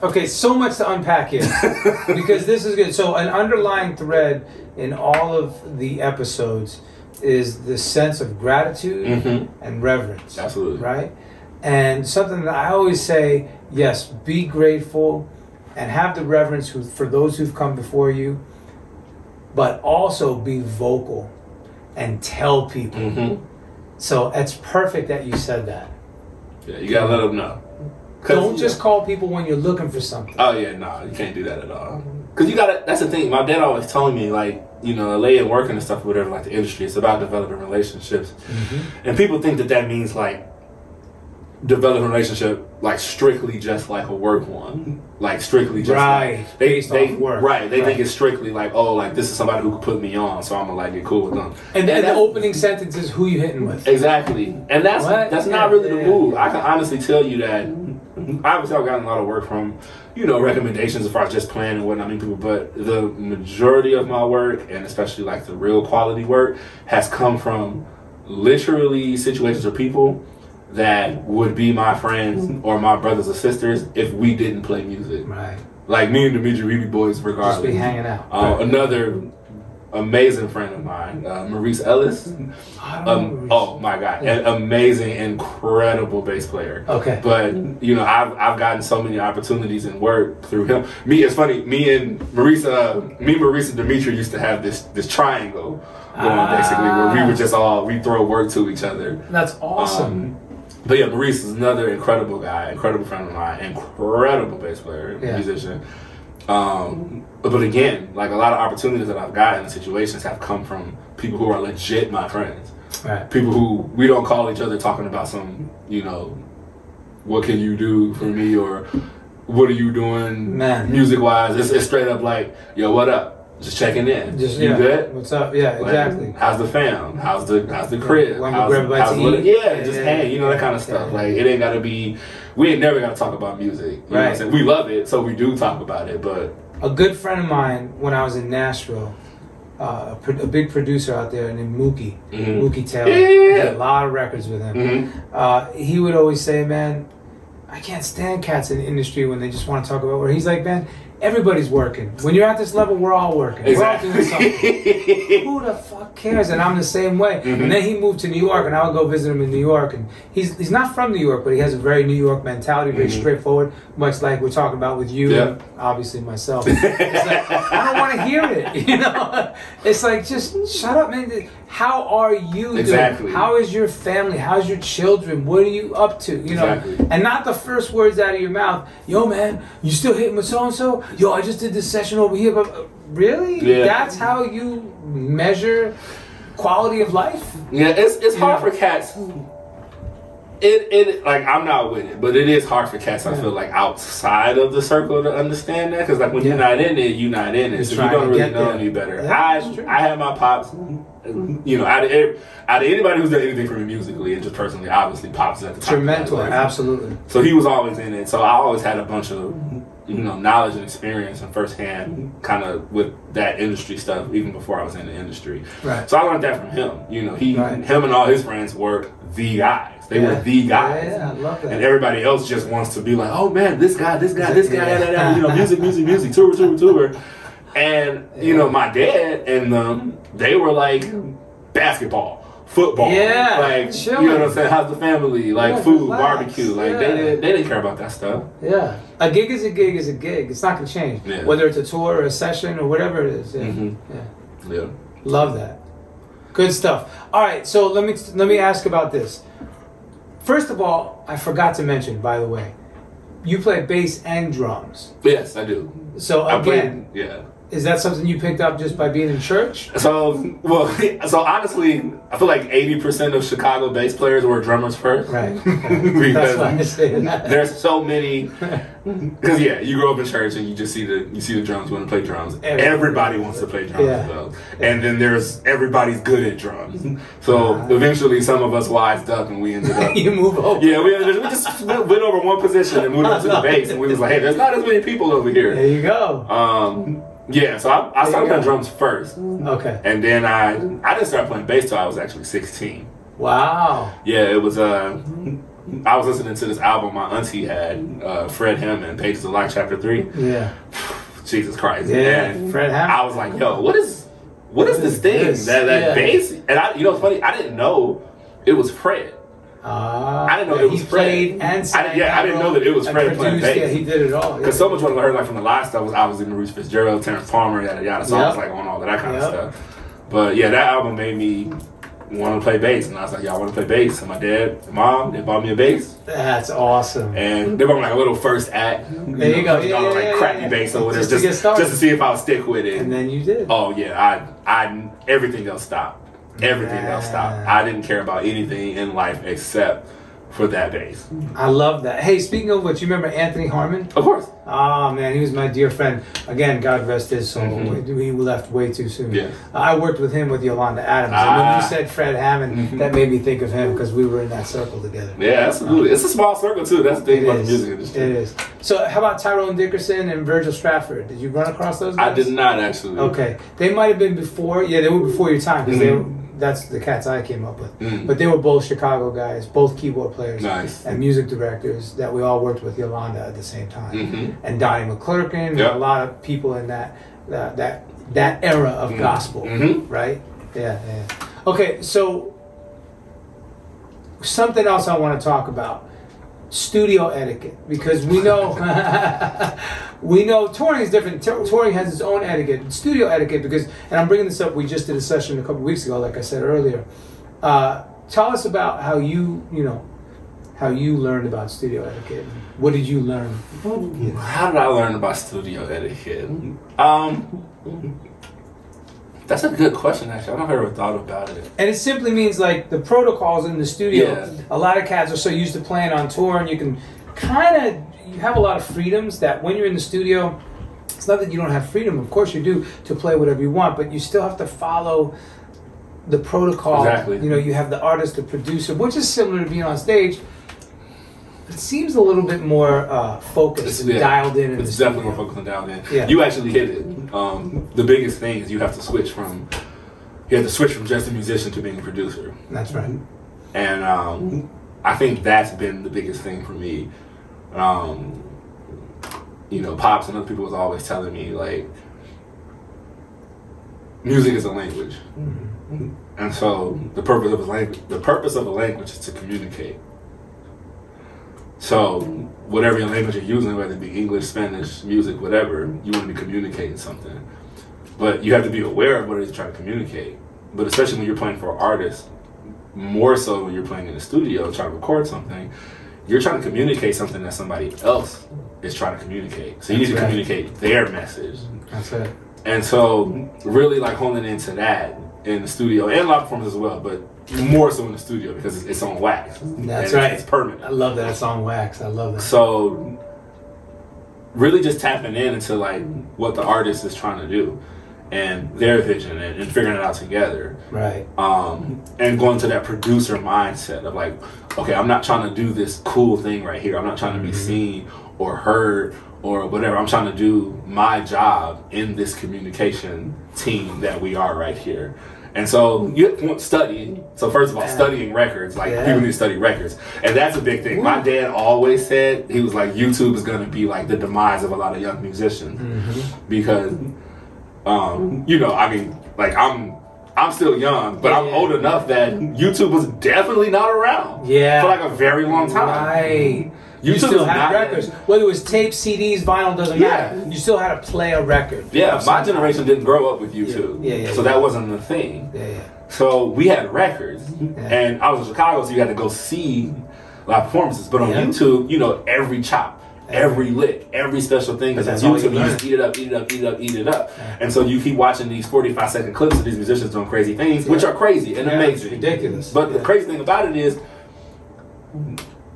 Okay, so much to unpack here because this is good. So, an underlying thread in all of the episodes is the sense of gratitude and reverence. Absolutely. Right? And something that I always say yes, be grateful and have the reverence for those who've come before you, but also be vocal and tell people. Mm-hmm. So, it's perfect that you said that. Yeah, you gotta let them know. Don't just know- call people when you're looking for something. Oh yeah, no, you can't do that at all. Cause you gotta. That's the thing. My dad always told me like, you know, LA and working and stuff, whatever. Like the industry, it's about developing relationships, Mm-hmm. and people think that that means like developing a relationship like strictly just like a work one, like strictly just Right, Like, they, based they work. right. They think it's strictly like oh like this is somebody who could put me on, so I'm gonna like get cool with them. And, and the that- opening sentence is who you hitting with. Exactly, and that's What? that's Yeah, not really the yeah. move. I can honestly tell you that. Obviously, I've gotten a lot of work from, you know, recommendations as far as just playing and whatnot. I mean, people, but the majority of my work, and especially like the real quality work, has come from literally situations or people that would be my friends or my brothers or sisters if we didn't play music. Right. Like me and Dimitri, we be boys regardless. Just be hanging out. Uh, another amazing friend of mine, uh, Maurice Ellis. Um, know. oh my god, an amazing, incredible bass player. Okay. But you know, I've I've gotten so many opportunities and work through him. Me, it's funny. Me and Maurice, me, Maurice, and Dimitri used to have this this triangle going basically, where we Ah. would just all we throw work to each other. That's awesome. Um, but yeah, Maurice is another incredible guy, incredible friend of mine, incredible bass player, Yeah. musician. Um, but, but again, like a lot of opportunities that I've gotten in situations have come from people who are legit my friends. right. People who we don't call each other talking about some, you know, what can you do for me or what are you doing Man. music wise. It's, it's straight up like, yo, what up? Just checking in. Just you yeah. good? What's up? Yeah, Like, exactly. How's the fam? How's the how's the crib? How's, grab a bite how's eat? yeah, Yeah, just yeah, hang, you know that kind of stuff. Like it ain't gotta be. We ain't never gonna talk about music. You know what I'm Right. We love it, so we do talk about it. But A good friend of mine when I was in Nashville, uh, a, pro- a big producer out there named Mookie, Mhm. Mookie Taylor. Yeah, yeah, yeah. Did a lot of records with him. Mhm. Uh, he would always say, "Man, I can't stand cats in the industry when they just want to talk about work." He's like, "Man, everybody's working. When you're at this level, we're all working. exactly. We're all doing something." who the fuck cares? And I'm the same way. Mm-hmm. And then he moved to New York, and I would go visit him in New York. And he's he's not from New York, but he has a very New York mentality, very straightforward, much like we're talking about with you Mm-hmm. Yeah. and obviously myself. it's like I don't want to hear it. You know, it's like just shut up, man. How are you doing? Exactly. How is your family? How's your children? What are you up to? You know, Exactly. and not the first words out of your mouth. Yo, man, you still hitting with so and so? Yo, I just did this session over here, but uh, Really? Yeah. That's how you measure quality of life? Yeah, it's it's hard Yeah. for cats. It it like I'm not with it, but it is hard for cats. I feel like outside of the circle to understand that because like when you're not in it, you're not in it, so you don't really know there. any better. Yeah. I I had my pops. You know, out of, out of anybody who's done anything for me musically and just personally, obviously pops at the top. Your mentor, absolutely. So he was always in it. So I always had a bunch of you know knowledge and experience and firsthand kind of with that industry stuff even before I was in the industry. Right. So I learned that from him. You know, he Right. him and all his friends were the guys. They Yeah. were the guys. Yeah, yeah, I love that. And everybody else just wants to be like, oh man, this guy, this guy, this guy, Yeah. da, da, da, you know, music, music, music, tour, tour, tour. And you know, my dad and them, they were like basketball, football, Yeah, like chilling. you know what I'm saying. How's the family? Like Yeah, food, relax. barbecue. Like Yeah. they didn't, they didn't care about that stuff. Yeah. A gig is a gig is a gig. It's not going to change. Yeah. Whether it's a tour or a session or whatever it is. Yeah. Mhm. yeah. Yeah. Love that. Good stuff. All right, so let me let me ask about this. First of all, I forgot to mention, by the way, you play bass and drums. Yes, I do. So I again, played. Yeah. Is that something you picked up just by being in church? So well, so honestly, I feel like eighty percent of Chicago bass players were drummers first. Right. Because That's why I say that. There's so many. Because yeah, you grow up in church and you just see the you see the drums. You want to play drums. Everybody. Everybody wants to play drums Yeah. as well. And then there's everybody's good at drums. So eventually, some of us wised up and we ended up. you move over. Yeah, we, we just went went over one position and moved up to the bass, and we was like, "Hey, there's not as many people over here. There you go. Um, yeah, so I, I started playing drums first, Okay. and then I I didn't start playing bass till I was actually 16. Wow. Yeah, it was. Uh, I was listening to this album my auntie had, uh, Fred Hammond, Pages of Life, Chapter Three. Yeah. Jesus Christ! Yeah. And Fred Hammond. I was like, "Yo, what is what is this thing that that Yeah. bass?" And I, you know, it's funny. I didn't know it was Fred. Ah, I didn't know yeah, it was he Fred. played and I yeah, I didn't know that it was Fred playing bass. Yeah, he did it all. Because so much what I heard like from the last stuff was obviously Maurice Fitzgerald, Terrence Palmer, yada yada. So I was like on all of that kind Yep. of stuff. But yeah, that album made me want to play bass, and I was like, "Y'all want to play bass?" And my dad, and mom, they bought me a bass, That's awesome. and they bought me like a little first act. There you go. Yeah, like yeah, crappy yeah. bass or whatever, Just to just to see if I would stick with it. And then you did. oh yeah, I I everything else stopped. Everything else stopped. I didn't care about anything in life except for that bass. I love that. Hey, speaking of which, you remember Anthony Harmon? Of course. Oh man, he was my dear friend. Again, God rest his soul. Mhm. He left way too soon. Yeah. I worked with him with Yolanda Adams. and when Ah. you said Fred Hammond, that made me think of him because we were in that circle together. Yeah, absolutely. It's a small circle too. That's the thing It about the music industry. is. So, how about Tyrone Dickerson and Virgil Stratford? Did you run across those guys? I did not actually. Okay, they might have been before. Yeah, they were before your time because they Mhm. were. That's the cats I came up with. Mm. But they were both Chicago guys, both keyboard players Nice. and music directors that we all worked with Yolanda at the same time. Mhm. And Donnie McClurkin, Yep. a lot of people in that that that, that era of gospel, Mhm. right? Yeah, yeah. Okay, so something else I want to talk about studio etiquette because we know we know touring is different. Touring has its own etiquette studio etiquette because and i'm bringing this up we just did a session a couple weeks ago like i said earlier. Uh, tell us about how you you know how you learned about studio etiquette. What did you learn? How did I learn about studio etiquette? Um, that's a good question. Actually, I don't ever thought about it. and it simply means like the protocols in the studio Yeah. a lot of cats are so used to playing on tour and you can kind of you have a lot of freedoms that when you're in the studio it's not that you don't have freedom of course you do to play whatever you want but you still have to follow the protocol Exactly. you know you have the artist the producer which is similar to being on stage it seems a little bit more uh, focused and yeah, dialed in, in It's definitely more focused on down in. Yeah. You actually hit it. Um, the biggest thing is you have to switch from you have to switch from just a musician to being a producer. that's right and um, I think that's been the biggest thing for me. Um, you know, pops and other people was always telling me like, music is a language, and so the purpose of a language, the purpose of a language is to communicate. So whatever your language you're using, whether it be English, Spanish, music, whatever, you want to be communicating something. But you have to be aware of what it is you're trying to communicate. But especially when you're playing for artists, more so when you're playing in the studio trying to record something, you're trying to communicate something that somebody else is trying to communicate. So you need to right. communicate their message. that's it and so really like honing into that in the studio and live performance as well, but more so in the studio because it's, it's on wax. That's right. It's, it's permanent. I love that it's on Wax. I love that. So really just tapping in into like what the artist is trying to do and their vision and, and figuring it out together. Right. Um, and going to that producer mindset of like, okay, I'm not trying to do this cool thing right here. I'm not trying to be seen or heard or whatever. I'm trying to do my job in this communication team that we are right here. And so you want studying. So first of all, studying records, like Yeah. people need to study records, and that's a big thing. My dad always said he was like, YouTube is going to be like the demise of a lot of young musicians Mm-hmm. because, um, you know, I mean, like I'm. I'm still young, but I'm old enough that YouTube was definitely not around. Yeah. For like a very long time. Right. You YouTube still had records. Whether it was tape, CDs, vinyl, doesn't Yeah. matter. You still had to play a record. Yeah, my generation didn't grow up with YouTube. Yeah, yeah, so yeah. that wasn't the thing. Yeah, yeah. So we had records, and I was in Chicago, so you had to go see live performances. But on. YouTube, you know, every chop, every lick, every special thing is on that's you YouTube. You just eat it up, eat it up, eat it up, eat it up. And so you keep watching these 45 second clips of these musicians doing crazy things, which are crazy and amazing. ridiculous. But the crazy thing about it is,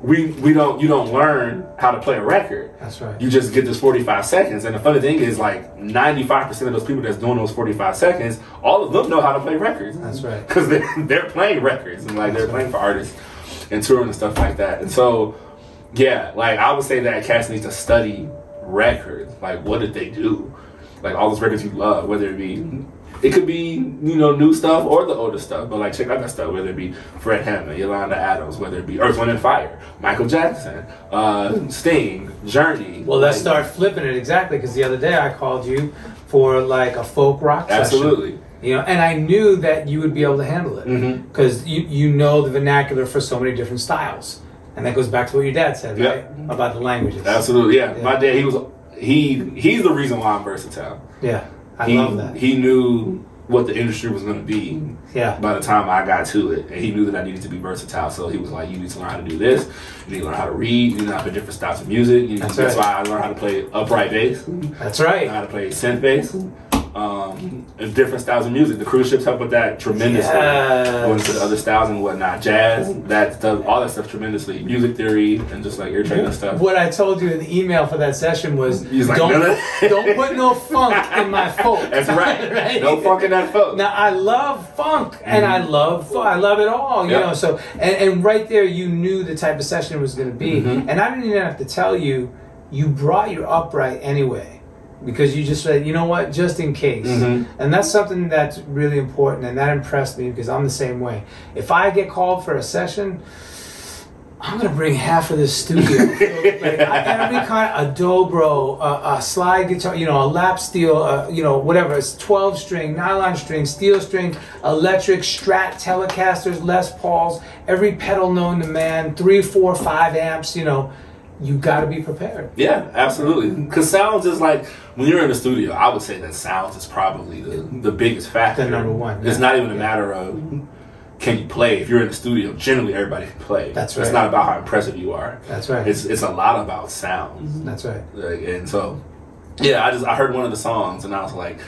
we we don't you don't learn how to play a record. That's right. You just get this 45 seconds. And the funny thing is, like 95% of those people that's doing those 45 seconds, all of them know how to play records. That's right. Because they're, they're playing records and like they're playing for artists and touring and stuff like that. And so, yeah, like I would say that cast needs to study records. Like, what did they do? Like all those records you love, whether it be. It could be, you know, new stuff or the older stuff, but like check out that stuff, whether it be Fred Hammond, Yolanda Adams, whether it be Earth, Wind, and Fire, Michael Jackson, uh, Sting, Journey. Well, let's Like, start flipping it exactly because the other day I called you for like a folk rock session. Absolutely. You know, and I knew that you would be able to handle it because you you know the vernacular for so many different styles, and that goes back to what your dad said, Yeah. right, about the languages. Absolutely, yeah. Yeah. My dad, he was he he's the reason why I'm versatile. Yeah, I he, love that. He knew what the industry was going to be yeah, by the time I got to it, and he knew that I needed to be versatile. So he was like, "You need to learn how to do this. You need to learn how to read. You need to have different styles of music. You need, That's that's, right. why I learned how to play upright bass, that's right. how to play synth bass, um, and different styles of music. The cruise ships help with that tremendously. Yes. Going into the other styles and whatnot, jazz, that stuff, all that stuff tremendously. Music theory and just like ear training stuff. What I told you in the email for that session was like, don't, don't put no funk in my folk. That's right. Right? No funk in that folk. Now I love funk and I love I love it all, you Yeah. know. So and, and right there, you knew the type of session it was going to be, Mm-hmm. and I didn't even have to tell you. You brought your upright anyway, because you just said, you know what, just in case. Mhm. And that's something that's really important, and that impressed me because I'm the same way. If I get called for a session. I'm gonna bring half of this studio. like, I, every kind of a dobro, a, a slide guitar, you know, a lap steel, uh, you know, whatever. It's 12 string, nylon string, steel string, electric, Strat, Telecasters, Les Pauls, every pedal known to man, three, four, five amps. You know, you got to be prepared. Yeah, absolutely. Because sounds is like when you're in the studio, I would say that sounds is probably the, the biggest factor. The number one, It's not even a matter of can you play. If you're in the studio, generally everybody can play. That's right. It's not about how impressive you are. That's right. It's it's a lot about sound. That's right. Like, and so, yeah, I just I heard one of the songs and I was like,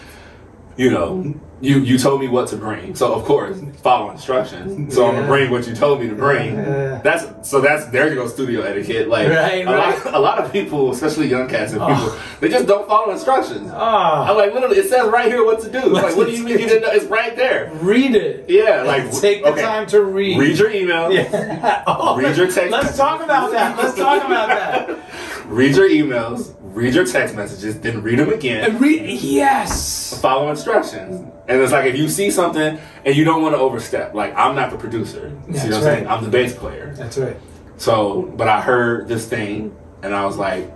you know, you you told me what to bring, so of course follow instructions. So I'm gonna bring what you told me to bring. Yeah. That's so that's there you go studio etiquette. Like Right, a right. lot a lot of people, especially young cats and people, Oh. they just don't follow instructions. I'm Ah, like literally, it says right here what to do. It's What like what do you mean you didn't know? It's right there. read it. Yeah, like Take the okay, time to read. Read your email. Yeah. Oh, Read your text Let's talk about that. Let's talk about that. Read your emails. Read your text messages. Then read them again. And read. Yes. follow instructions. And it's like if you see something and you don't want to overstep, like I'm not the producer. You That's see what I'm right. saying? I'm the bass player. That's right. So, but I heard this thing and I was like,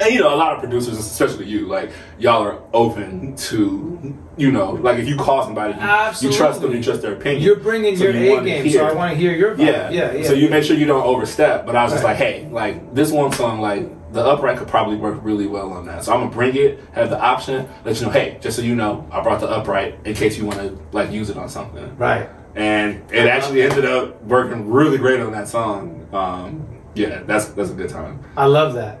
and you know, a lot of producers, especially you, like y'all are open to, you know, like if you call somebody, you, you trust them, you trust their opinion. You're bringing So your you A game, so I want to hear your vibe. Yeah, yeah, yeah. So you make sure you don't overstep. But I was just like, hey, like this one song, like the upright could probably work really well on that. So I'm gonna bring it, have the option, let you know, hey, just so you know, I brought the upright in case you want to like use it on something. right. And it actually ended up working really great on that song. Um, yeah, that's that's a good time. I love that.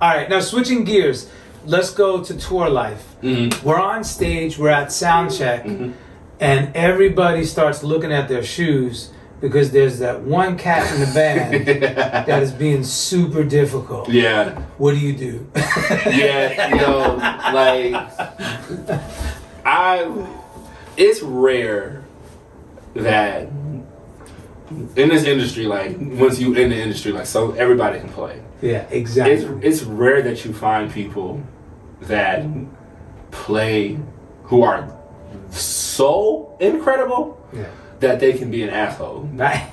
All right, now switching gears, let's go to tour life. Mm-hmm. We're on stage, we're at sound check, mm-hmm. and everybody starts looking at their shoes because there's that one cat in the band that is being super difficult. Yeah. What do you do? yeah, you know, like I it's rare that in this industry, like once you in the industry, like so everybody can play. yeah, exactly. it's rare that you find people that play who are so incredible yeah. that they can be an asshole.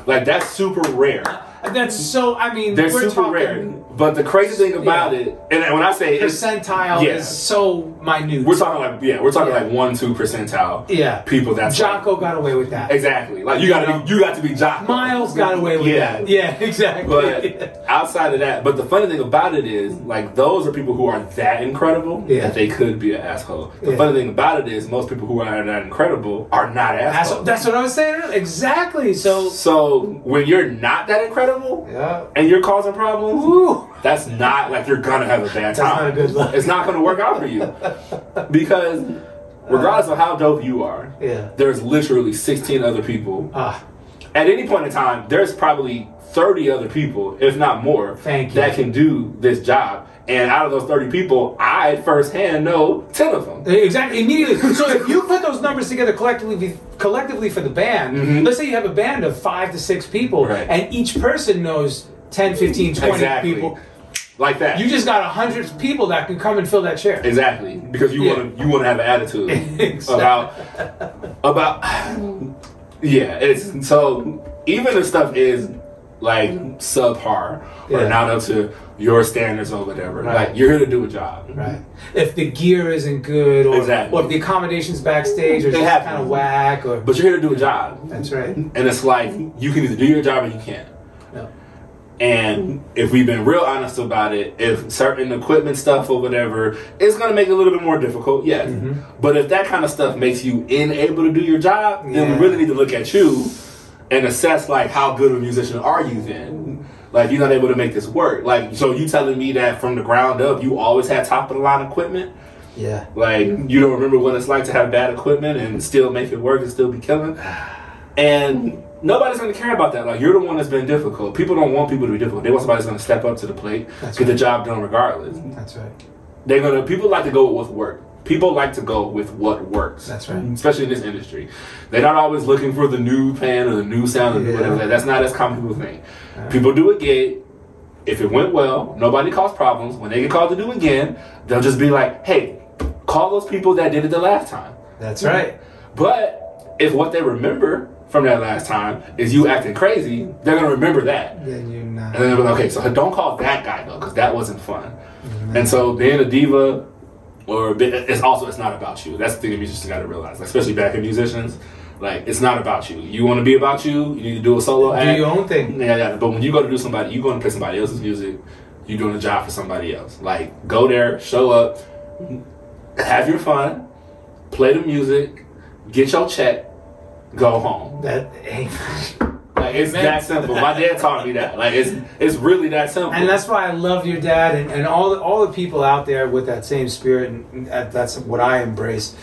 Like that's super rare. That's so. I mean, They're super talking rare. But the crazy thing about Yeah. it, and when I say Percentile Yeah. is so minute. we're talking like yeah, we're talking Yeah. like one two percentile. yeah, people that's like- got away with that. Exactly. Like you gotta be, you got to be Jock. Miles got away with Yeah. that. Yeah, exactly. But outside of that, but the funny thing about it is, like, those are people who are that incredible Yeah. that they could be an asshole. The funny thing about it is, most people who are that incredible are not that's, assholes. that's what I was saying. Exactly. So so when you're not that incredible yeah. and you're causing problems, Woo. That's not like you're gonna have a bad That's time. not a good look. It's not gonna work out for you because regardless of how dope you are, Yeah. there's literally 16 other people Ah, at any point in time, there's probably 30 other people, if not more, Thank you. that can do this job. And out of those 30 people, I firsthand know 10 of them. exactly. Immediately. So if you put those numbers together collectively, collectively for the band, let's say you have a band of five to six people, Mm-hmm. Right. and each person knows 10, 15, 20 Exactly. people. Like that. You just got a hundred people that can come and fill that chair. exactly. Because you Yeah. want to you want to have an attitude Exactly. about about yeah, it's so even if stuff is like subpar Yeah. or not up to your standards or whatever, Right. like you're here to do a job. Right. If the gear isn't good, or, Exactly. or if the accommodations backstage are just kind of whack, or But you're here to do a job. that's right. And it's like you can either do your job or you can't. No. And if we've been real honest about it, if certain equipment stuff or whatever, it's going to make it a little bit more difficult, yes. Mm-hmm. But if that kind of stuff makes you unable to do your job, then we really need to look at you and assess like how good of a musician are you then? Like you're not able to make this work. Like so, you telling me that from the ground up you always had top of the line equipment? Yeah. Like mm-hmm. you don't remember what it's like to have bad equipment and still make it work and still be killing. And nobody's gonna care about that. Like you're the one that's been difficult. People don't want people to be difficult. They want somebody that's gonna step up to the plate, That's get the job done regardless. That's right. They're gonna. People like to go with work. People like to go with what works. That's right. Especially in this industry, they're not always looking for the new pan or the new sound or Yeah. whatever. That's not as common people think. People do a gig. If it went well, nobody caused problems. When they get called to do again, they'll just be like, "Hey, call those people that did it the last time." That's right. But if what they remember from that last time is you acting crazy, they're gonna remember that. Then you're not. And then like, okay, so don't call that guy though, because that wasn't fun. Mm-hmm. And so being a diva, or a bit, it's also it's not about you. That's the thing that musicians got to realize, like, especially back in musicians. Like it's not about you. You want to be about you. You need to do a solo act. Do act. your own thing. Yeah, yeah. But when you go to do somebody, you going to play somebody else's music. You're doing a job for somebody else. Like go there, show up, have your fun, play the music, get your check, go home. That hey, Like it's Man. that simple. My dad taught me that. Like it's it's really that simple. and that's why I love your dad and, and all the, all the people out there with that same spirit, and that's what I embrace.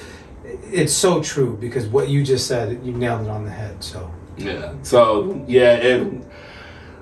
It's so true because what you just said, you nailed it on the head. So Yeah. So yeah, it,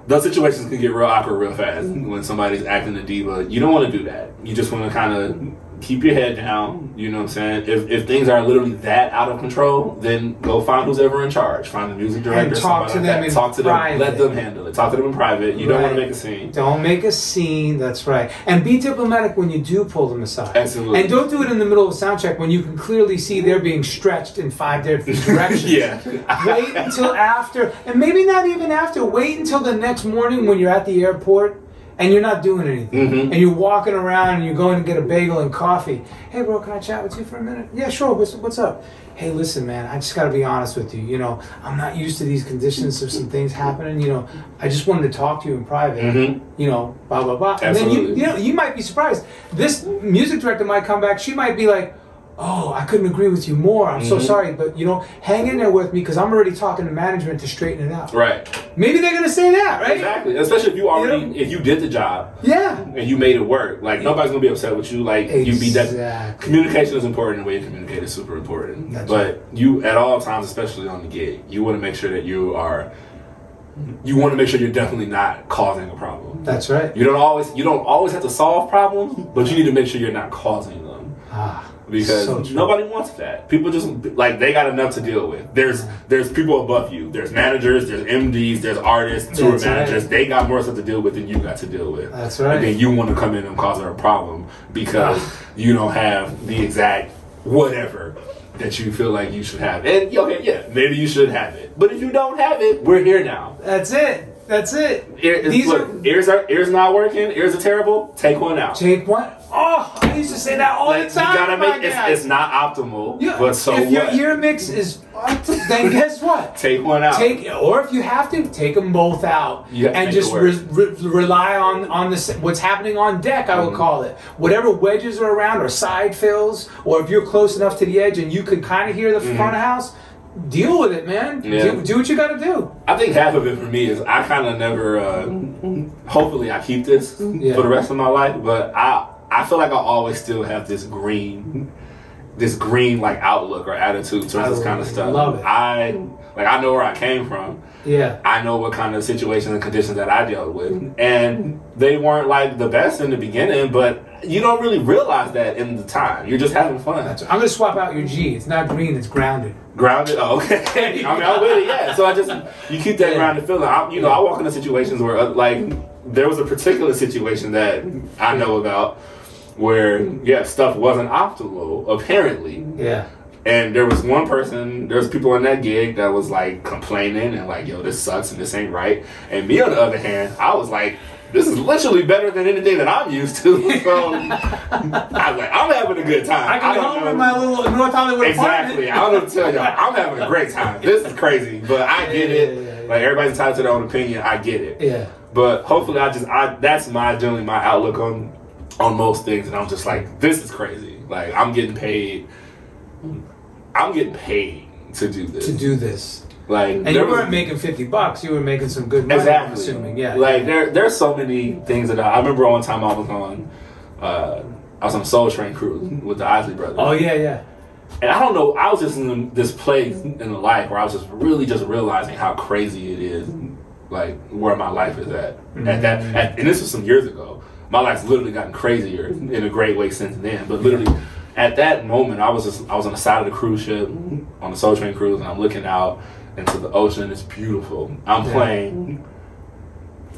those situations can get real awkward real fast when somebody's acting a diva. You don't want to do that. You just want to kind of keep your head down. You know what I'm saying? If, if things are literally that out of control, then go find who's ever in charge. Find the music director. talk to like them that. Talk to them. Let them handle it. Talk to them in private. You don't want to make a scene. don't make a scene. That's right. And be diplomatic when you do pull them aside. Absolutely. And don't do it in the middle of a sound check when you can clearly see they're being stretched in five different directions. Yeah. wait until after, and maybe not even after. Wait until the next morning when you're at the airport and you're not doing anything, Mhm. and you're walking around and you're going to get a bagel and coffee. Hey, bro, can I chat with you for a minute? Yeah, sure. What's what's up? Hey, listen, man. I just got to be honest with you. You know, I'm not used to these conditions of some things happening. You know, I just wanted to talk to you in private. Mhm. You know, blah blah blah. And then you, you know, you might be surprised. This music director might come back. She might be like. Oh, I couldn't agree with you more. I'm so Mhm. sorry, but you know, hang in there with me because I'm already talking to management to straighten it out. Right. Maybe they're gonna say that, right? Exactly. Especially if you already know? if you did the job Yeah. and you made it work. Like nobody's gonna be upset with you. Like you be that Exactly. communication is important. The way you communicate is super important. That's but right. you at all times, especially on the gig, you want to make sure that you are. You want to make sure you're definitely not causing a problem. That's right. You don't always you don't always have to solve problems, but you need to make sure you're not causing them Ah, because so nobody wants that. People just like they got enough to deal with. There's there's people above you. There's managers. There's MDs. There's artists. Tour That's right. managers. They got more stuff to deal with than you got to deal with. That's right. And then you want to come in and cause her a problem because ah. you don't have the exact whatever that you feel like you should have. And okay, yeah, maybe you should have it. But if you don't have it, we're here now. That's it. That's it. Ear, These look, are ears are ears not working. Ears are terrible. Take one out. take one. Oh, I used to say that all Like, the you gotta make it's, it's not optimal, Yeah, but so if what? your ear mix is then guess what? Take one out. Take or if you have to, take them both out and just re- re- rely on on this what's happening on deck. I Mm-hmm. would call it whatever wedges are around or side fills, or if you're close enough to the edge and you can kind of hear the front of house. Deal with it, man. Mm-hmm. Yeah. Do, do what you got to do. I think half of it for me is I kind of never. Uh, hopefully, I keep this Yeah. for the rest of my life. But I, I feel like I always still have this green, this green like outlook or attitude towards I this kind of stuff. love it. I like I know where I came from. Yeah. I know what kind of situations and conditions that I dealt with, and they weren't like the best in the beginning. But you don't really realize that in the time. You're just having fun. That's, I'm gonna swap out your G. It's not green. It's grounded. Grounded. Oh, okay. I mean, I'm with it. Yeah. So I just you keep that Yeah. grounded feeling. I, you know, I walk into situations where uh, like there was a particular situation that I know about where yeah stuff wasn't optimal apparently, Yeah. and there was one person, there was people in that gig that was like complaining and like yo this sucks and this ain't right, and me on the other hand I was like. This is literally better than anything that I'm used to. So I was like, I'm having a good time. I can home know- in my little North Hollywood Exactly. apartment. I don't tell y'all, I'm having a great time. This is crazy, but I get it. yeah, yeah, yeah. Like everybody's entitled to their own opinion. I get it. Yeah. But hopefully, I just I that's my generally my outlook on on most things, and I'm just like, this is crazy. Like I'm getting paid. I'm getting paid to do this. To do this. like, And you weren't making 50 bucks. You were making some good money, I'm Exactly. assuming. Yeah. Like there, there's so many things that I, I remember. One time I was on, uh, I was on Soul Train cruise with the Isley Brothers. oh, yeah, yeah. And I don't know, I was just in this place in life where I was just really just realizing how crazy it is, like where my life is at. At that, at, and this was some years ago. My life's literally gotten crazier in a great way since then. But literally, at that moment, I was just I was on the side of the cruise ship on the Soul Train cruise, and I'm looking out into the ocean. It's beautiful. I'm Yeah. playing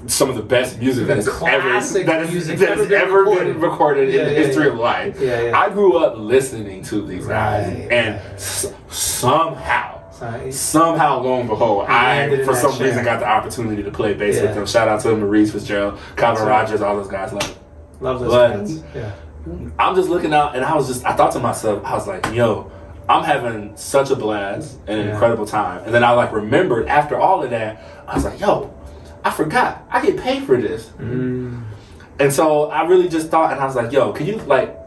some of the best music The that has ever that, is, that ever has been ever recorded. been recorded in Yeah, the history yeah. of life. Yeah, yeah. I grew up listening to these guys, Right, and right. s- somehow, Somehow, lo and behold, I for some reason got the opportunity to play bass Yeah. with them. Shout out to Maurice Fitzgerald, Calvin right. Rodgers, all those guys. Like, Love those But- guys. Yeah. I'm just looking out, and I was just, I thought to myself, I was like, yo. I'm having such a blast and an Yeah. incredible time. And then I like remembered after all of that, I was like, yo, I forgot. I get paid for this. Mm. And so I really just thought, and I was like, yo, can you, like,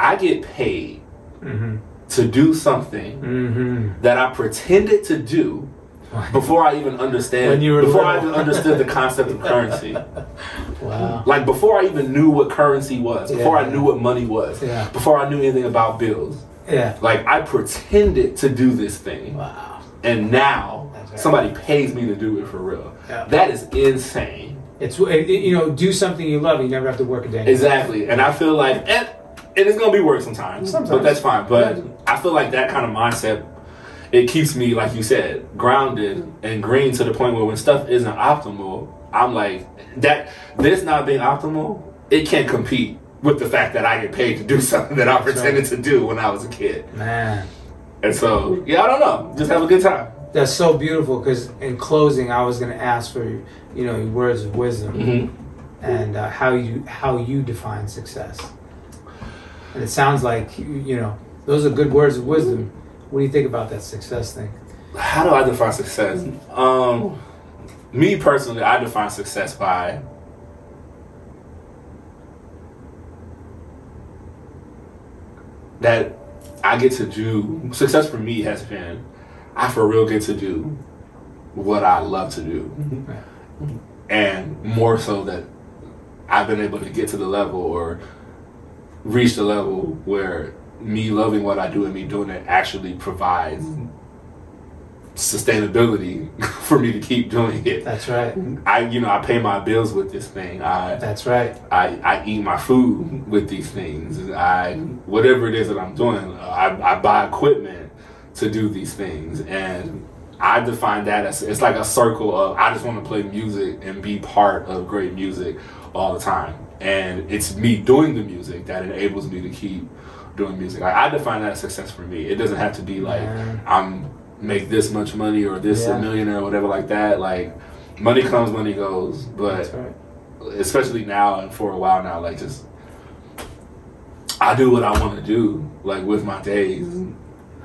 I get paid Mm-hmm. To do something Mm-hmm. that I pretended to do before I even understand, When you were before I even understood the concept of currency. Wow. Like, before I even knew what currency was, before Yeah. I knew what money was, Yeah. before I knew anything about bills. Yeah. Like, I pretended to do this thing. Wow. And now right. somebody pays me to do it for real. Yeah. That is insane. It's it, it- you know do something you love. You never have to work a day. in your life. Exactly. And I feel like, and, and it's going to be work sometimes, Sometimes. but that's fine. But. I feel like that kind of mindset, it keeps me, like you said, grounded and green to the point where when stuff isn't optimal, I'm like, that, this not being optimal, it can't compete with the fact that I get paid to do something that I pretended to do when I was a kid. Man, And so, yeah, I don't know. Just have a good time. that's so beautiful. Because in closing, I was going to ask for you know your words of wisdom. hmm and uh, how you how you define success. And it sounds like you, you know those are good words of wisdom. What do you think about that success thing? How do I define success? Um, me personally, I define success by that I get to do. Success for me has been I for real get to do what I love to do, and more so that I've been able to get to the level or reach the level where me loving what I do and me doing it actually provides sustainability for me to keep doing it. That's right. I, you know, I pay my bills with this thing. I, That's right. I, I eat my food with these things. I, whatever it is that I'm doing, I, I buy equipment to do these things, and I define that as it's like a circle of I just want to play music and be part of great music all the time, and it's me doing the music that enables me to keep doing music. I, I define that as success for me. It doesn't have to be like. I'm make this much money or this Yeah. a millionaire or whatever like that. Like money comes, money goes, but right. especially now and for a while now, like just I do what I want to do, like with my days.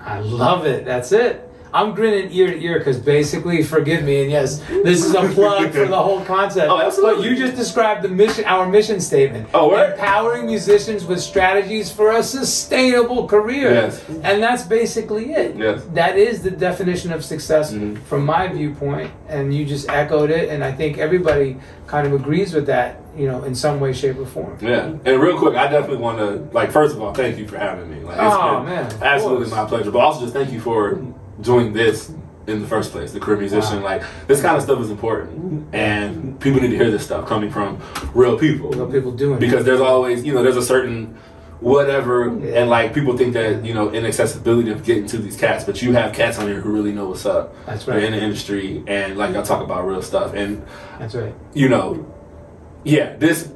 I love it. That's it. I'm grinning ear to ear because basically, forgive me, and yes, this is a plug for the whole concept. Oh, absolutely. But you just described the mission, our mission statement. Oh, word? Empowering musicians with strategies for a sustainable career. Yes. And that's basically it. Yes. Mm-hmm. That is the definition of success from my viewpoint, and you just echoed it, and I think everybody kind of agrees with that, you know, in some way, shape, or form. Yeah, and real quick, I definitely want to like first of all, thank you for having me. Like, it's Oh, man, absolutely my pleasure. But also just thank you for doing this in the first place, the career musician. Wow. Like this kind of stuff is important, and people need to hear this stuff coming from real people. What people doing? because there's always you know there's a certain whatever and like people think that you know inaccessibility of getting to these cats but you have cats on here who really know what's up That's They're right. in the industry and like I talk about real stuff and That's right. you know yeah this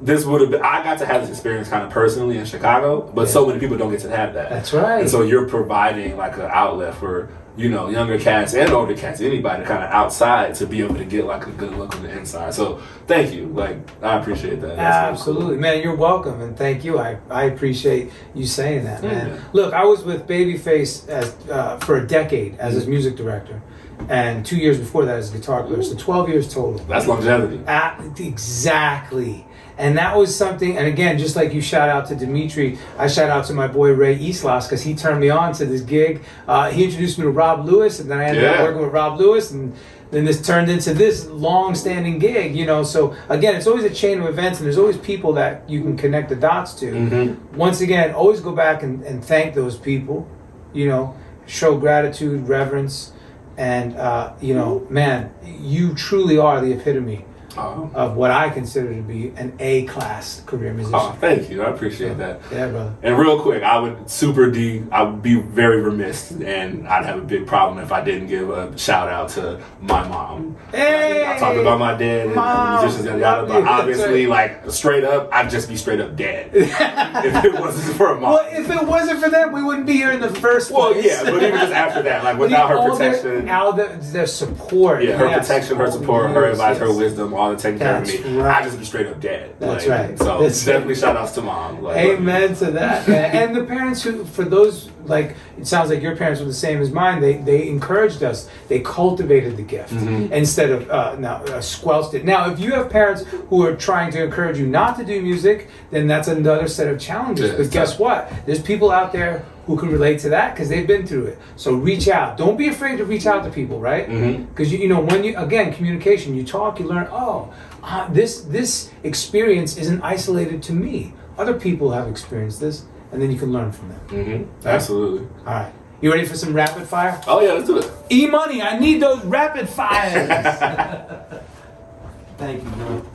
this would have been I got to have this experience kind of personally in Chicago but so many people don't get to have that That's right. and so you're providing like an outlet for you know younger cats and older cats anybody kind of outside to be able to get like a good look on the inside so thank you like I appreciate that That's really cool. Absolutely, man. You're welcome, and thank you. I, I appreciate you saying that, man. Yeah. Look, I was with Babyface as uh, for a decade as his music director, and two years before that as guitar player. So twelve years total. That's longevity. At, exactly. And that was something, and again, just like you shout out to Dimitri, I shout out to my boy Ray Eastlas because he turned me on to this gig. Uh, he introduced me to Rob Lewis, and then I ended up working with Rob Lewis, and then this turned into this long-standing gig. You know, so again, it's always a chain of events, and there's always people that you can connect the dots to. Mm-hmm. Once again, always go back and, and thank those people. You know, show gratitude, reverence, and uh, you know, man, you truly are the epitome Oh, of what I consider to be an A class career musician. oh, thank you. I appreciate that. Yeah, brother. And real quick, I would super D. I would be very remiss, and I'd have a big problem if I didn't give a shout out to my mom. Hey, I talked about my dad and Mom, musicians and yada, love but obviously, like straight up, I'd just be straight up dead if it wasn't for a mom. Well, if it wasn't for them, we wouldn't be here in the first Well, place. Well, yeah, but even just after that, like without her all their- protection, all their, their support. yeah, her yes. protection, her the support, her advice, her wisdom, all the taking care of me, right. I'd just be straight up dead. That's Like, right. So That's- definitely shout outs to mom. Like, Amen to that. and the parents who, for those, like, it sounds like your parents were the same as mine. They they encouraged us. They cultivated the gift Mm-hmm. instead of uh, now uh, squelched it. Now, if you have parents who are trying to encourage you not to do music, then that's another set of challenges. Yeah, but guess tough. what? There's people out there who can relate to that because they've been through it. So reach out. Don't be afraid to reach out to people, right? Mm-hmm. Because you, you know when you again communication, you talk, you learn. Oh, uh, this this experience isn't isolated to me. Other people have experienced this, and then you can learn from them. Mhm. Absolutely. All right, you ready for some rapid fire? Oh yeah, let's do it. E money, I need those rapid fires. Thank you.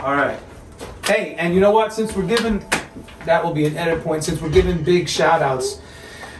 All right. Hey, and you know what? Since we're giving, that will be an edit point. Since we're giving big shout outs.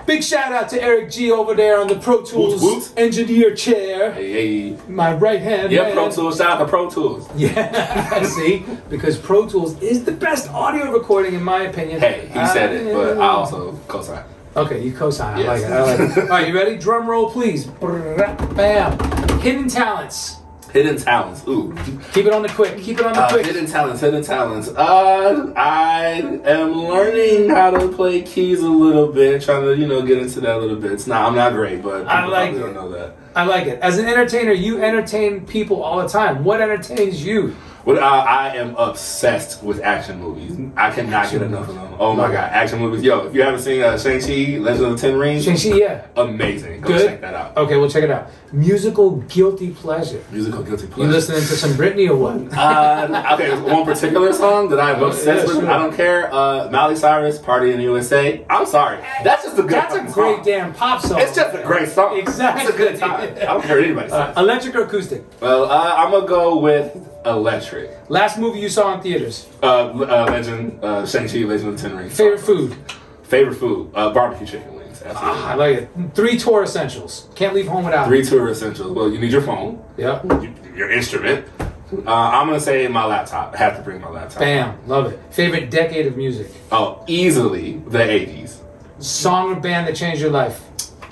Big shout out to Eric G over there on the Pro Tools Woot woot. engineer chair. Hey, hey. My right hand. Yeah. Pro Tools. Shout out to Pro Tools. Yeah, see, because Pro Tools is the best audio recording in my opinion. Hey, he said it, but I also co-sign. Okay, you co-sign. I like it. I like it. All right, you ready? Drum roll, please. Bam. Hidden talents. Hidden talents. Ooh. Keep it on the quick. Keep it on the Uh, quick. hidden talents, hidden talents. Uh, I am learning how to play keys a little bit, trying to you know get into that a little bit. It's not, I'm not great, but I like it. don't know that. I like it. As an entertainer, you entertain people all the time. What entertains you? What uh, I am obsessed with action movies. I cannot get enough of them. Oh my god, action movies! Yo, if you haven't seen uh, Shang Chi, Legend of the Ten Rings, Shang-Chi, yeah. amazing. Go Good. check that out. Okay, we'll check it out. Musical guilty pleasure. Musical guilty pleasure. You listening to some Britney or what? Uh, okay, one particular song that I'm obsessed Yeah, with. I don't care. Uh, Miley Cyrus, "Party in the USA." I'm sorry, that's just a good. That's a great song. damn pop song. It's just a great song. Exactly. It's a good time. I don't care what anybody Uh, electric or acoustic? well, uh, I'm gonna go with electric. Last movie you saw in theaters. Uh, uh, Legend, uh, Shang Chi, Legend of the Ten Rings. Favorite food? Favorite food? Uh, barbecue chicken wings. Absolutely. I like it. Three tour essentials. Can't leave home without. Three tour essentials. Well, you need your phone, you, your instrument. Uh, I'm gonna say my laptop. I have to bring my laptop. Bam. Love it. Favorite decade of music? Oh, easily the 80s. Song or band that changed your life?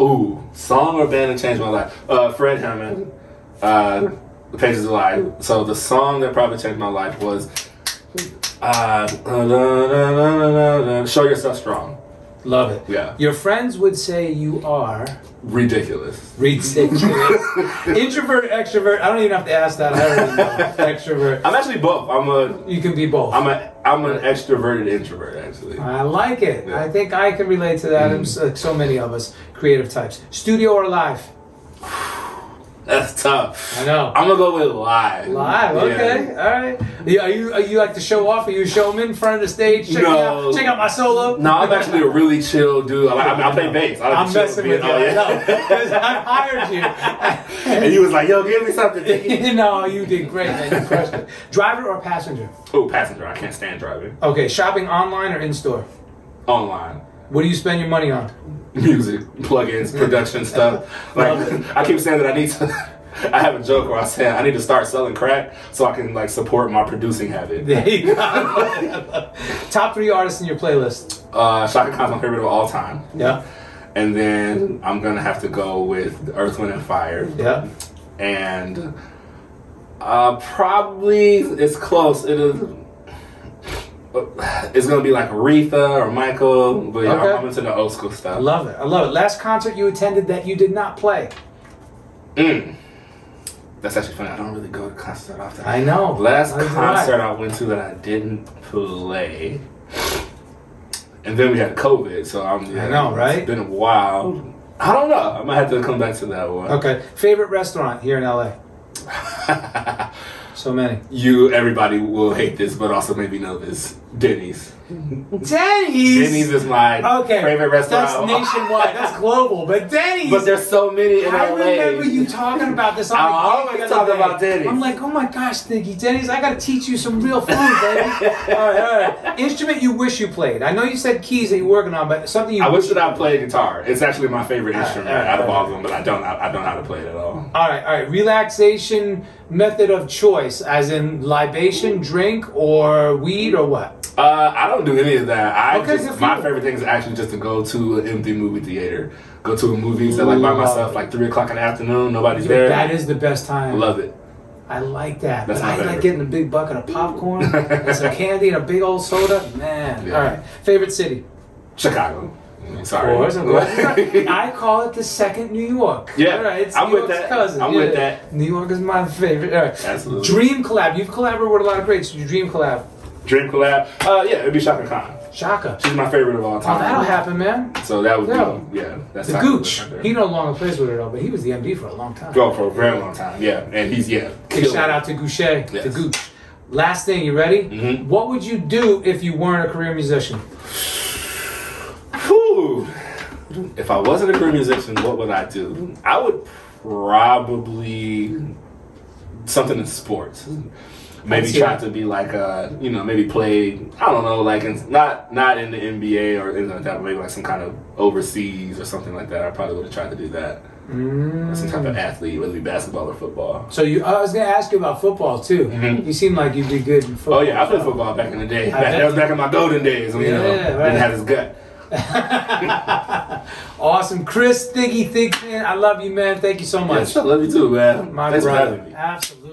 Ooh, song or band that changed my life? Uh, Fred Hammond, uh, The Pages of Life. So the song that probably changed my life was uh, da, da, da, Show Yourself Strong. Love it. Yeah. Your friends would say you are Ridiculous. ridiculous. Introvert, extrovert. I don't even have to ask that. I already know. Extrovert. I'm actually both. I'm a You can be both. I'm a I'm an extroverted introvert actually. I like it. Yeah. I think I can relate to that. and so, so many of us, creative types. Studio or live? That's tough. I know. I'm gonna go with live. Live, Yeah. okay, all right. Yeah, Are you are you like to show off? Are you a showman in front of the stage? Check, No. out, check out my solo. No, I'm actually a really chill dude. I, I, I play bass. I like I'm to chill messing with you. Oh, yeah. 'cause I hired you. and he was like, "Yo, give me something." No, you did great, man. You crushed it. Driver or passenger? oh, passenger. I can't stand driving. Okay, shopping online or in store? Online. What do you spend your money on? Music, plugins, production stuff. Like I keep saying that I need to. I have a joke where I say I need to start selling crack so I can like support my producing habit. There you go. Top three artists in your playlist. Uh, Chaka Khan's my favorite of all time, Yeah, and then I'm gonna have to go with Earth, Wind, and Fire, yeah. and uh, probably it's close. It is. It's gonna be like Aretha or Michael, but yeah, Okay. I'm, I'm into the old school stuff. I love it. I love it. Last concert you attended that you did not play. Mm. That's actually funny. I don't really go to concerts that often. I know. Last do concert I. I went to that I didn't play, and then we had COVID, so I'm. Yeah, know, right? It's been a while. I don't know. I might have to come back to that one. Okay. Favorite restaurant here in LA? So many. You, everybody will hate this, but also maybe know this. Denny's. Denny's. Denny's is my Okay. favorite restaurant. That's nationwide. That's global. But Denny's. But there's so many in I LA. remember you talking about this. on I the always gig the other talk day. about Denny's. I'm like, oh my gosh, Thinky Denny's. I gotta teach you some real food, baby. all right, all right. Instrument you wish you played. I know you said keys that you're working on, but something you. I wish wish that I played guitar. It's actually my favorite instrument all right, out of all all of them, but I don't. I, I don't know how to play it at all. All right, all right. Relaxation method of choice, as in libation, drink, or weed, or what? Uh, I don't do any of that. I Okay, just my favorite thing is actually just to go to an empty movie theater, go to a movie that like by myself, it. like three o'clock in the afternoon, nobody's there. That is the best time. love it. I like that. That's but I like getting a big bucket of popcorn and some candy and a big old soda. Man. Yeah. All right. Favorite city? Chicago. Sorry. Course, of course. I call it the second New York. Yeah, All right, it's I'm New with York's that. cousin. I'm yeah. with that. New York is my favorite. All right. Absolutely. Dream collab. You've collaborated with a lot of greats. Your dream collab. Dream collab. Uh, yeah, it'd be Chaka Khan. Chaka. She's my favorite of all time. Oh, time. that'll happen, man. So that would Yeah. be yeah. That's The Gooch. right. He no longer plays with her though, but he was the MD for a long time. Go for a very long time. Yeah, and he's yeah. Big shout out to Goucher, Yes. Gooch. Last thing, you ready? Mhm. What would you do if you weren't a career musician? If I wasn't a career musician, what would I do? I would probably something in sports. Maybe try to be like a, you know maybe play I don't know like in, not not in the NBA or anything like that but maybe like some kind of overseas or something like that I probably would have tried to do that Mm. some type of athlete whether it be basketball or football So you, I was gonna ask you about football too. Mhm. You seem like you'd be good in football. oh yeah I played football back in the day Back- that was back in my golden days when you know Yeah, right. didn't have his gut Awesome, Chris Thiggy Thickman. I love you, man. Thank you so much. yes, I love you too man My thanks for brother. Absolutely.